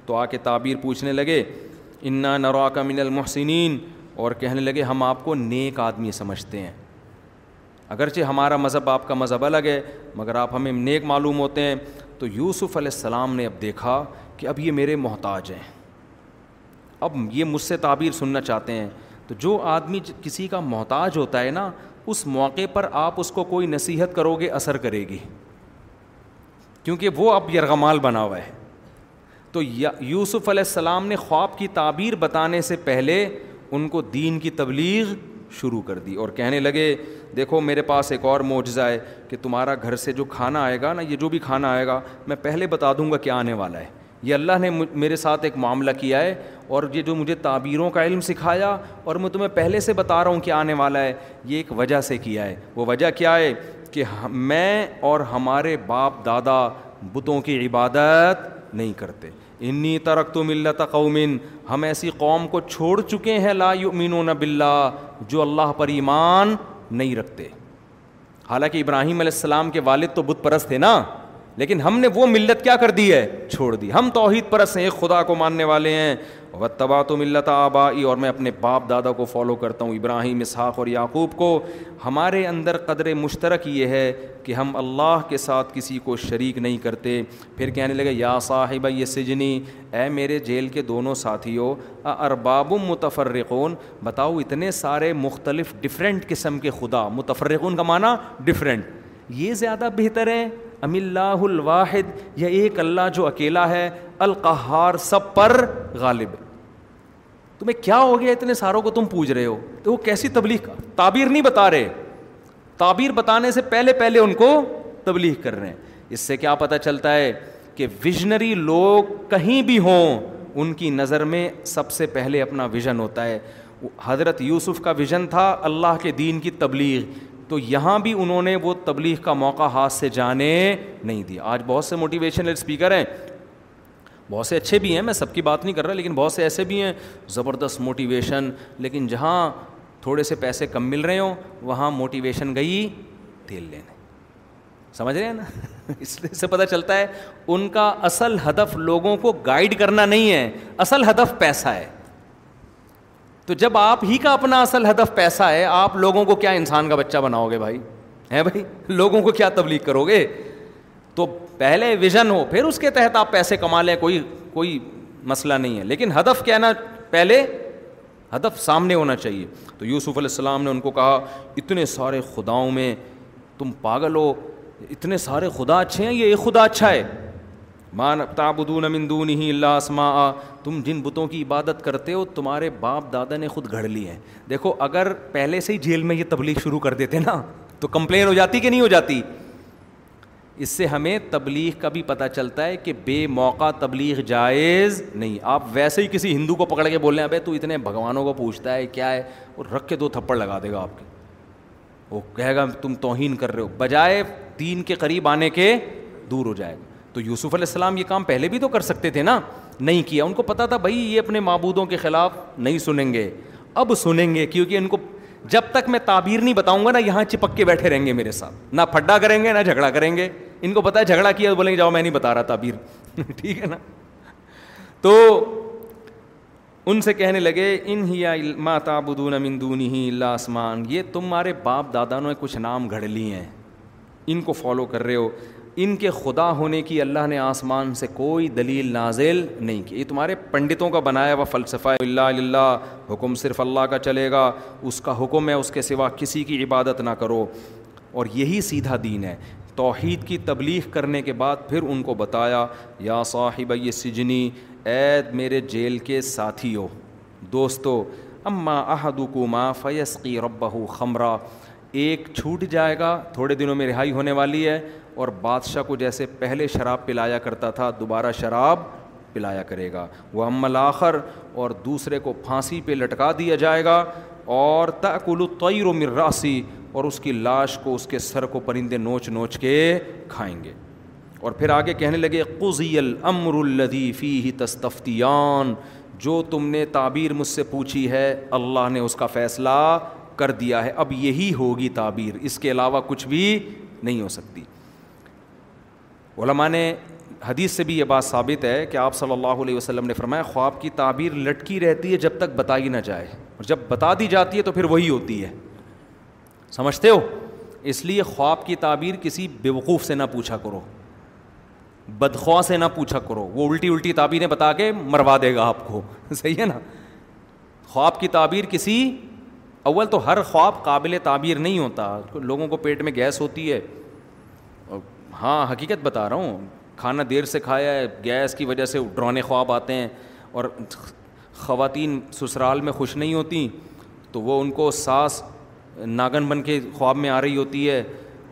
تو آ کے تعبیر پوچھنے لگے انا کا من المحسنین اور کہنے لگے ہم آپ کو نیک آدمی سمجھتے ہیں اگرچہ ہمارا مذہب آپ کا مذہب الگ ہے مگر آپ ہمیں نیک معلوم ہوتے ہیں تو یوسف علیہ السلام نے اب دیکھا کہ اب یہ میرے محتاج ہیں اب یہ مجھ سے تعبیر سننا چاہتے ہیں تو جو آدمی کسی کا محتاج ہوتا ہے نا اس موقع پر آپ اس کو کوئی نصیحت کرو گے اثر کرے گی کیونکہ وہ اب یرغمال بنا ہوا ہے تو یوسف علیہ السلام نے خواب کی تعبیر بتانے سے پہلے ان کو دین کی تبلیغ شروع کر دی اور کہنے لگے دیکھو میرے پاس ایک اور معجزہ ہے کہ تمہارا گھر سے جو کھانا آئے گا نا یہ جو بھی کھانا آئے گا میں پہلے بتا دوں گا کیا آنے والا ہے یہ اللہ نے میرے ساتھ ایک معاملہ کیا ہے اور یہ جو مجھے تعبیروں کا علم سکھایا اور میں تمہیں پہلے سے بتا رہا ہوں کہ آنے والا ہے یہ ایک وجہ سے کیا ہے وہ وجہ کیا ہے کہ میں اور ہمارے باپ دادا بتوں کی عبادت نہیں کرتے انی ترک تو ملت قومن ہم ایسی قوم کو چھوڑ چکے ہیں لا یؤمنون و جو اللہ پر ایمان نہیں رکھتے حالانکہ ابراہیم علیہ السلام کے والد تو بت پرست تھے نا لیکن ہم نے وہ ملت کیا کر دی ہے چھوڑ دی ہم توحید پرس ایک خدا کو ماننے والے ہیں تبا تو ملت آبائی اور میں اپنے باپ دادا کو فالو کرتا ہوں ابراہیم اسحاق اور یعقوب کو ہمارے اندر قدر مشترک یہ ہے کہ ہم اللہ کے ساتھ کسی کو شریک نہیں کرتے پھر کہنے لگے یا صاحب یہ سجنی اے میرے جیل کے دونوں ساتھیوں ارباب متفرقون بتاؤ اتنے سارے مختلف ڈفرینٹ قسم کے خدا متفرقون کا معنی ڈفرینٹ یہ زیادہ بہتر ہے ام اللہ الواحد یا ایک اللہ جو اکیلا ہے القہار سب پر غالب تمہیں کیا ہو گیا اتنے ساروں کو تم پوچھ رہے ہو تو وہ کیسی تبلیغ تعبیر نہیں بتا رہے تعبیر بتانے سے پہلے پہلے ان کو تبلیغ کر رہے ہیں اس سے کیا پتہ چلتا ہے کہ ویژنری لوگ کہیں بھی ہوں ان کی نظر میں سب سے پہلے اپنا ویژن ہوتا ہے حضرت یوسف کا ویژن تھا اللہ کے دین کی تبلیغ تو یہاں بھی انہوں نے وہ تبلیغ کا موقع ہاتھ سے جانے نہیں دیا آج بہت سے موٹیویشنل اسپیکر ہیں بہت سے اچھے بھی ہیں میں سب کی بات نہیں کر رہا لیکن بہت سے ایسے بھی ہیں زبردست موٹیویشن لیکن جہاں تھوڑے سے پیسے کم مل رہے ہوں وہاں موٹیویشن گئی تیل لینے سمجھ رہے ہیں نا اس سے پتہ چلتا ہے ان کا اصل ہدف لوگوں کو گائیڈ کرنا نہیں ہے اصل ہدف پیسہ ہے تو جب آپ ہی کا اپنا اصل ہدف پیسہ ہے آپ لوگوں کو کیا انسان کا بچہ بناؤ گے بھائی ہے بھائی لوگوں کو کیا تبلیغ کرو گے تو پہلے ویژن ہو پھر اس کے تحت آپ پیسے کما لیں کوئی کوئی مسئلہ نہیں ہے لیکن ہدف کیا نا پہلے ہدف سامنے ہونا چاہیے تو یوسف علیہ السلام نے ان کو کہا اتنے سارے خداؤں میں تم پاگل ہو اتنے سارے خدا اچھے ہیں یہ ایک خدا اچھا ہے مان تابدون تاب ہی اللہ عصما تم جن بتوں کی عبادت کرتے ہو تمہارے باپ دادا نے خود گھڑ لی ہے دیکھو اگر پہلے سے ہی جیل میں یہ تبلیغ شروع کر دیتے نا تو کمپلین ہو جاتی کہ نہیں ہو جاتی اس سے ہمیں تبلیغ کا بھی پتہ چلتا ہے کہ بے موقع تبلیغ جائز نہیں آپ ویسے ہی کسی ہندو کو پکڑ کے بول رہے ہیں ابے تو اتنے بھگوانوں کو پوچھتا ہے کیا ہے اور رکھ کے دو تھپڑ لگا دے گا آپ کے وہ کہے گا تم توہین کر رہے ہو بجائے تین کے قریب آنے کے دور ہو جائے گا تو یوسف علیہ السلام یہ کام پہلے بھی تو کر سکتے تھے نا نہیں کیا ان کو پتا تھا بھائی یہ اپنے معبودوں کے خلاف نہیں سنیں گے اب سنیں گے کیونکہ ان کو جب تک میں تعبیر نہیں بتاؤں گا نا یہاں چپک کے بیٹھے رہیں گے میرے ساتھ نہ پھڈا کریں گے نہ جھگڑا کریں گے ان کو پتا جھگڑا کیا بولیں گے جاؤ میں نہیں بتا رہا تعبیر ٹھیک ہے نا تو ان سے کہنے لگے ان ہی ماتا بو ہی اللہ آسمان یہ تمہارے باپ دادا نے کچھ نام گھڑ لیے ہیں ان کو فالو کر رہے ہو ان کے خدا ہونے کی اللہ نے آسمان سے کوئی دلیل نازل نہیں کی یہ تمہارے پنڈتوں کا بنایا ہوا فلسفہ اللہ اللہ حکم صرف اللہ کا چلے گا اس کا حکم ہے اس کے سوا کسی کی عبادت نہ کرو اور یہی سیدھا دین ہے توحید کی تبلیغ کرنے کے بعد پھر ان کو بتایا یا صاحب یہ سجنی عید میرے جیل کے ساتھی ہو دوستو اما اہدو کو ماں فیس رب ایک چھوٹ جائے گا تھوڑے دنوں میں رہائی ہونے والی ہے اور بادشاہ کو جیسے پہلے شراب پلایا کرتا تھا دوبارہ شراب پلایا کرے گا وہ عمل آخر اور دوسرے کو پھانسی پہ لٹکا دیا جائے گا اور و مراسی اور اس کی لاش کو اس کے سر کو پرندے نوچ نوچ کے کھائیں گے اور پھر آگے کہنے لگے قزی الدی ہی تستفتیان جو تم نے تعبیر مجھ سے پوچھی ہے اللہ نے اس کا فیصلہ کر دیا ہے اب یہی ہوگی تعبیر اس کے علاوہ کچھ بھی نہیں ہو سکتی علماء نے حدیث سے بھی یہ بات ثابت ہے کہ آپ صلی اللہ علیہ وسلم نے فرمایا خواب کی تعبیر لٹکی رہتی ہے جب تک بتائی نہ جائے اور جب بتا دی جاتی ہے تو پھر وہی ہوتی ہے سمجھتے ہو اس لیے خواب کی تعبیر کسی بیوقوف سے نہ پوچھا کرو بدخواہ سے نہ پوچھا کرو وہ الٹی الٹی تعبیریں بتا کے مروا دے گا آپ کو صحیح ہے نا خواب کی تعبیر کسی اول تو ہر خواب قابل تعبیر نہیں ہوتا لوگوں کو پیٹ میں گیس ہوتی ہے ہاں حقیقت بتا رہا ہوں کھانا دیر سے کھایا ہے گیس کی وجہ سے ڈرونے خواب آتے ہیں اور خواتین سسرال میں خوش نہیں ہوتیں تو وہ ان کو ساس ناگن بن کے خواب میں آ رہی ہوتی ہے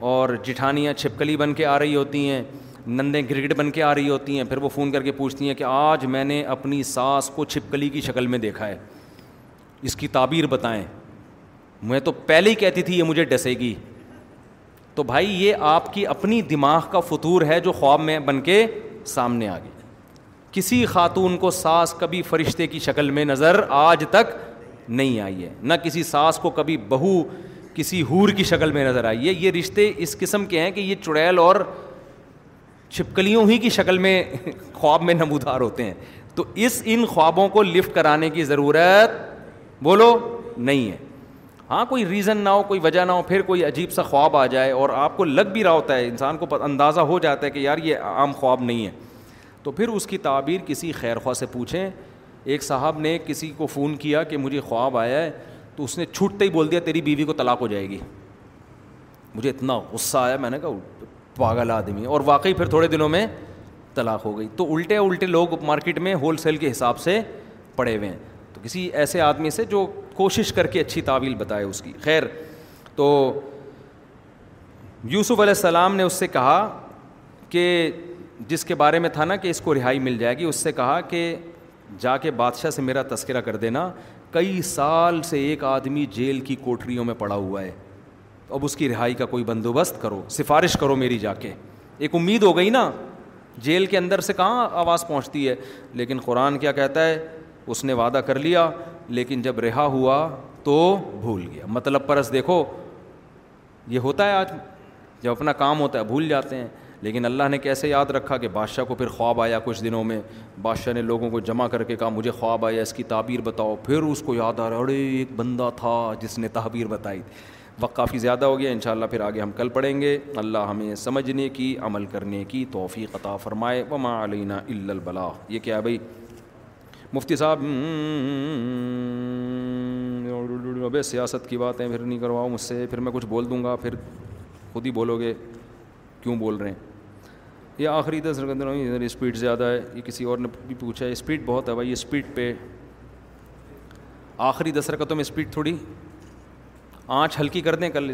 اور جٹھانیاں چھپکلی بن کے آ رہی ہوتی ہیں نندیں گرگٹ بن کے آ رہی ہوتی ہیں پھر وہ فون کر کے پوچھتی ہیں کہ آج میں نے اپنی ساس کو چھپکلی کی شکل میں دیکھا ہے اس کی تعبیر بتائیں میں تو پہلے ہی کہتی تھی یہ مجھے ڈسے گی تو بھائی یہ آپ کی اپنی دماغ کا فطور ہے جو خواب میں بن کے سامنے آ گئی کسی خاتون کو ساس کبھی فرشتے کی شکل میں نظر آج تک نہیں آئی ہے نہ کسی ساس کو کبھی بہو کسی حور کی شکل میں نظر آئی ہے یہ رشتے اس قسم کے ہیں کہ یہ چڑیل اور چھپکلیوں ہی کی شکل میں خواب میں نمودار ہوتے ہیں تو اس ان خوابوں کو لفٹ کرانے کی ضرورت بولو نہیں ہے ہاں کوئی ریزن نہ ہو کوئی وجہ نہ ہو پھر کوئی عجیب سا خواب آ جائے اور آپ کو لگ بھی رہا ہوتا ہے انسان کو اندازہ ہو جاتا ہے کہ یار یہ عام خواب نہیں ہے تو پھر اس کی تعبیر کسی خیر خواہ سے پوچھیں ایک صاحب نے کسی کو فون کیا کہ مجھے خواب آیا ہے تو اس نے چھوٹتے ہی بول دیا تیری بیوی کو طلاق ہو جائے گی مجھے اتنا غصہ آیا میں نے کہا پاگل آدمی اور واقعی پھر تھوڑے دنوں میں طلاق ہو گئی تو الٹے الٹے لوگ مارکیٹ میں ہول سیل کے حساب سے پڑے ہوئے ہیں تو کسی ایسے آدمی سے جو کوشش کر کے اچھی تعویل بتائے اس کی خیر تو یوسف علیہ السلام نے اس سے کہا کہ جس کے بارے میں تھا نا کہ اس کو رہائی مل جائے گی اس سے کہا کہ جا کے بادشاہ سے میرا تذکرہ کر دینا کئی سال سے ایک آدمی جیل کی کوٹریوں میں پڑا ہوا ہے اب اس کی رہائی کا کوئی بندوبست کرو سفارش کرو میری جا کے ایک امید ہو گئی نا جیل کے اندر سے کہاں آواز پہنچتی ہے لیکن قرآن کیا کہتا ہے اس نے وعدہ کر لیا لیکن جب رہا ہوا تو بھول گیا مطلب پرس دیکھو یہ ہوتا ہے آج جب اپنا کام ہوتا ہے بھول جاتے ہیں لیکن اللہ نے کیسے یاد رکھا کہ بادشاہ کو پھر خواب آیا کچھ دنوں میں بادشاہ نے لوگوں کو جمع کر کے کہا مجھے خواب آیا اس کی تعبیر بتاؤ پھر اس کو یاد آ رہا ارے ایک بندہ تھا جس نے تعبیر بتائی وقت کافی زیادہ ہو گیا ان شاء اللہ پھر آگے ہم کل پڑھیں گے اللہ ہمیں سمجھنے کی عمل کرنے کی توفیق عطا فرمائے وما علینہ البلاغ یہ کیا بھائی مفتی صاحب ابے سیاست کی بات ہے پھر نہیں کرواؤں مجھ سے پھر میں کچھ بول دوں گا پھر خود ہی بولو گے کیوں بول رہے ہیں یہ آخری دس رقت اسپیڈ زیادہ ہے یہ کسی اور نے بھی پوچھا ہے اسپیڈ بہت ہے بھائی اسپیڈ پہ آخری دس رقتوں میں اسپیڈ تھوڑی آنچ ہلکی کر دیں کل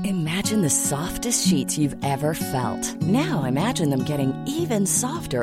سافٹ ناجنگ softer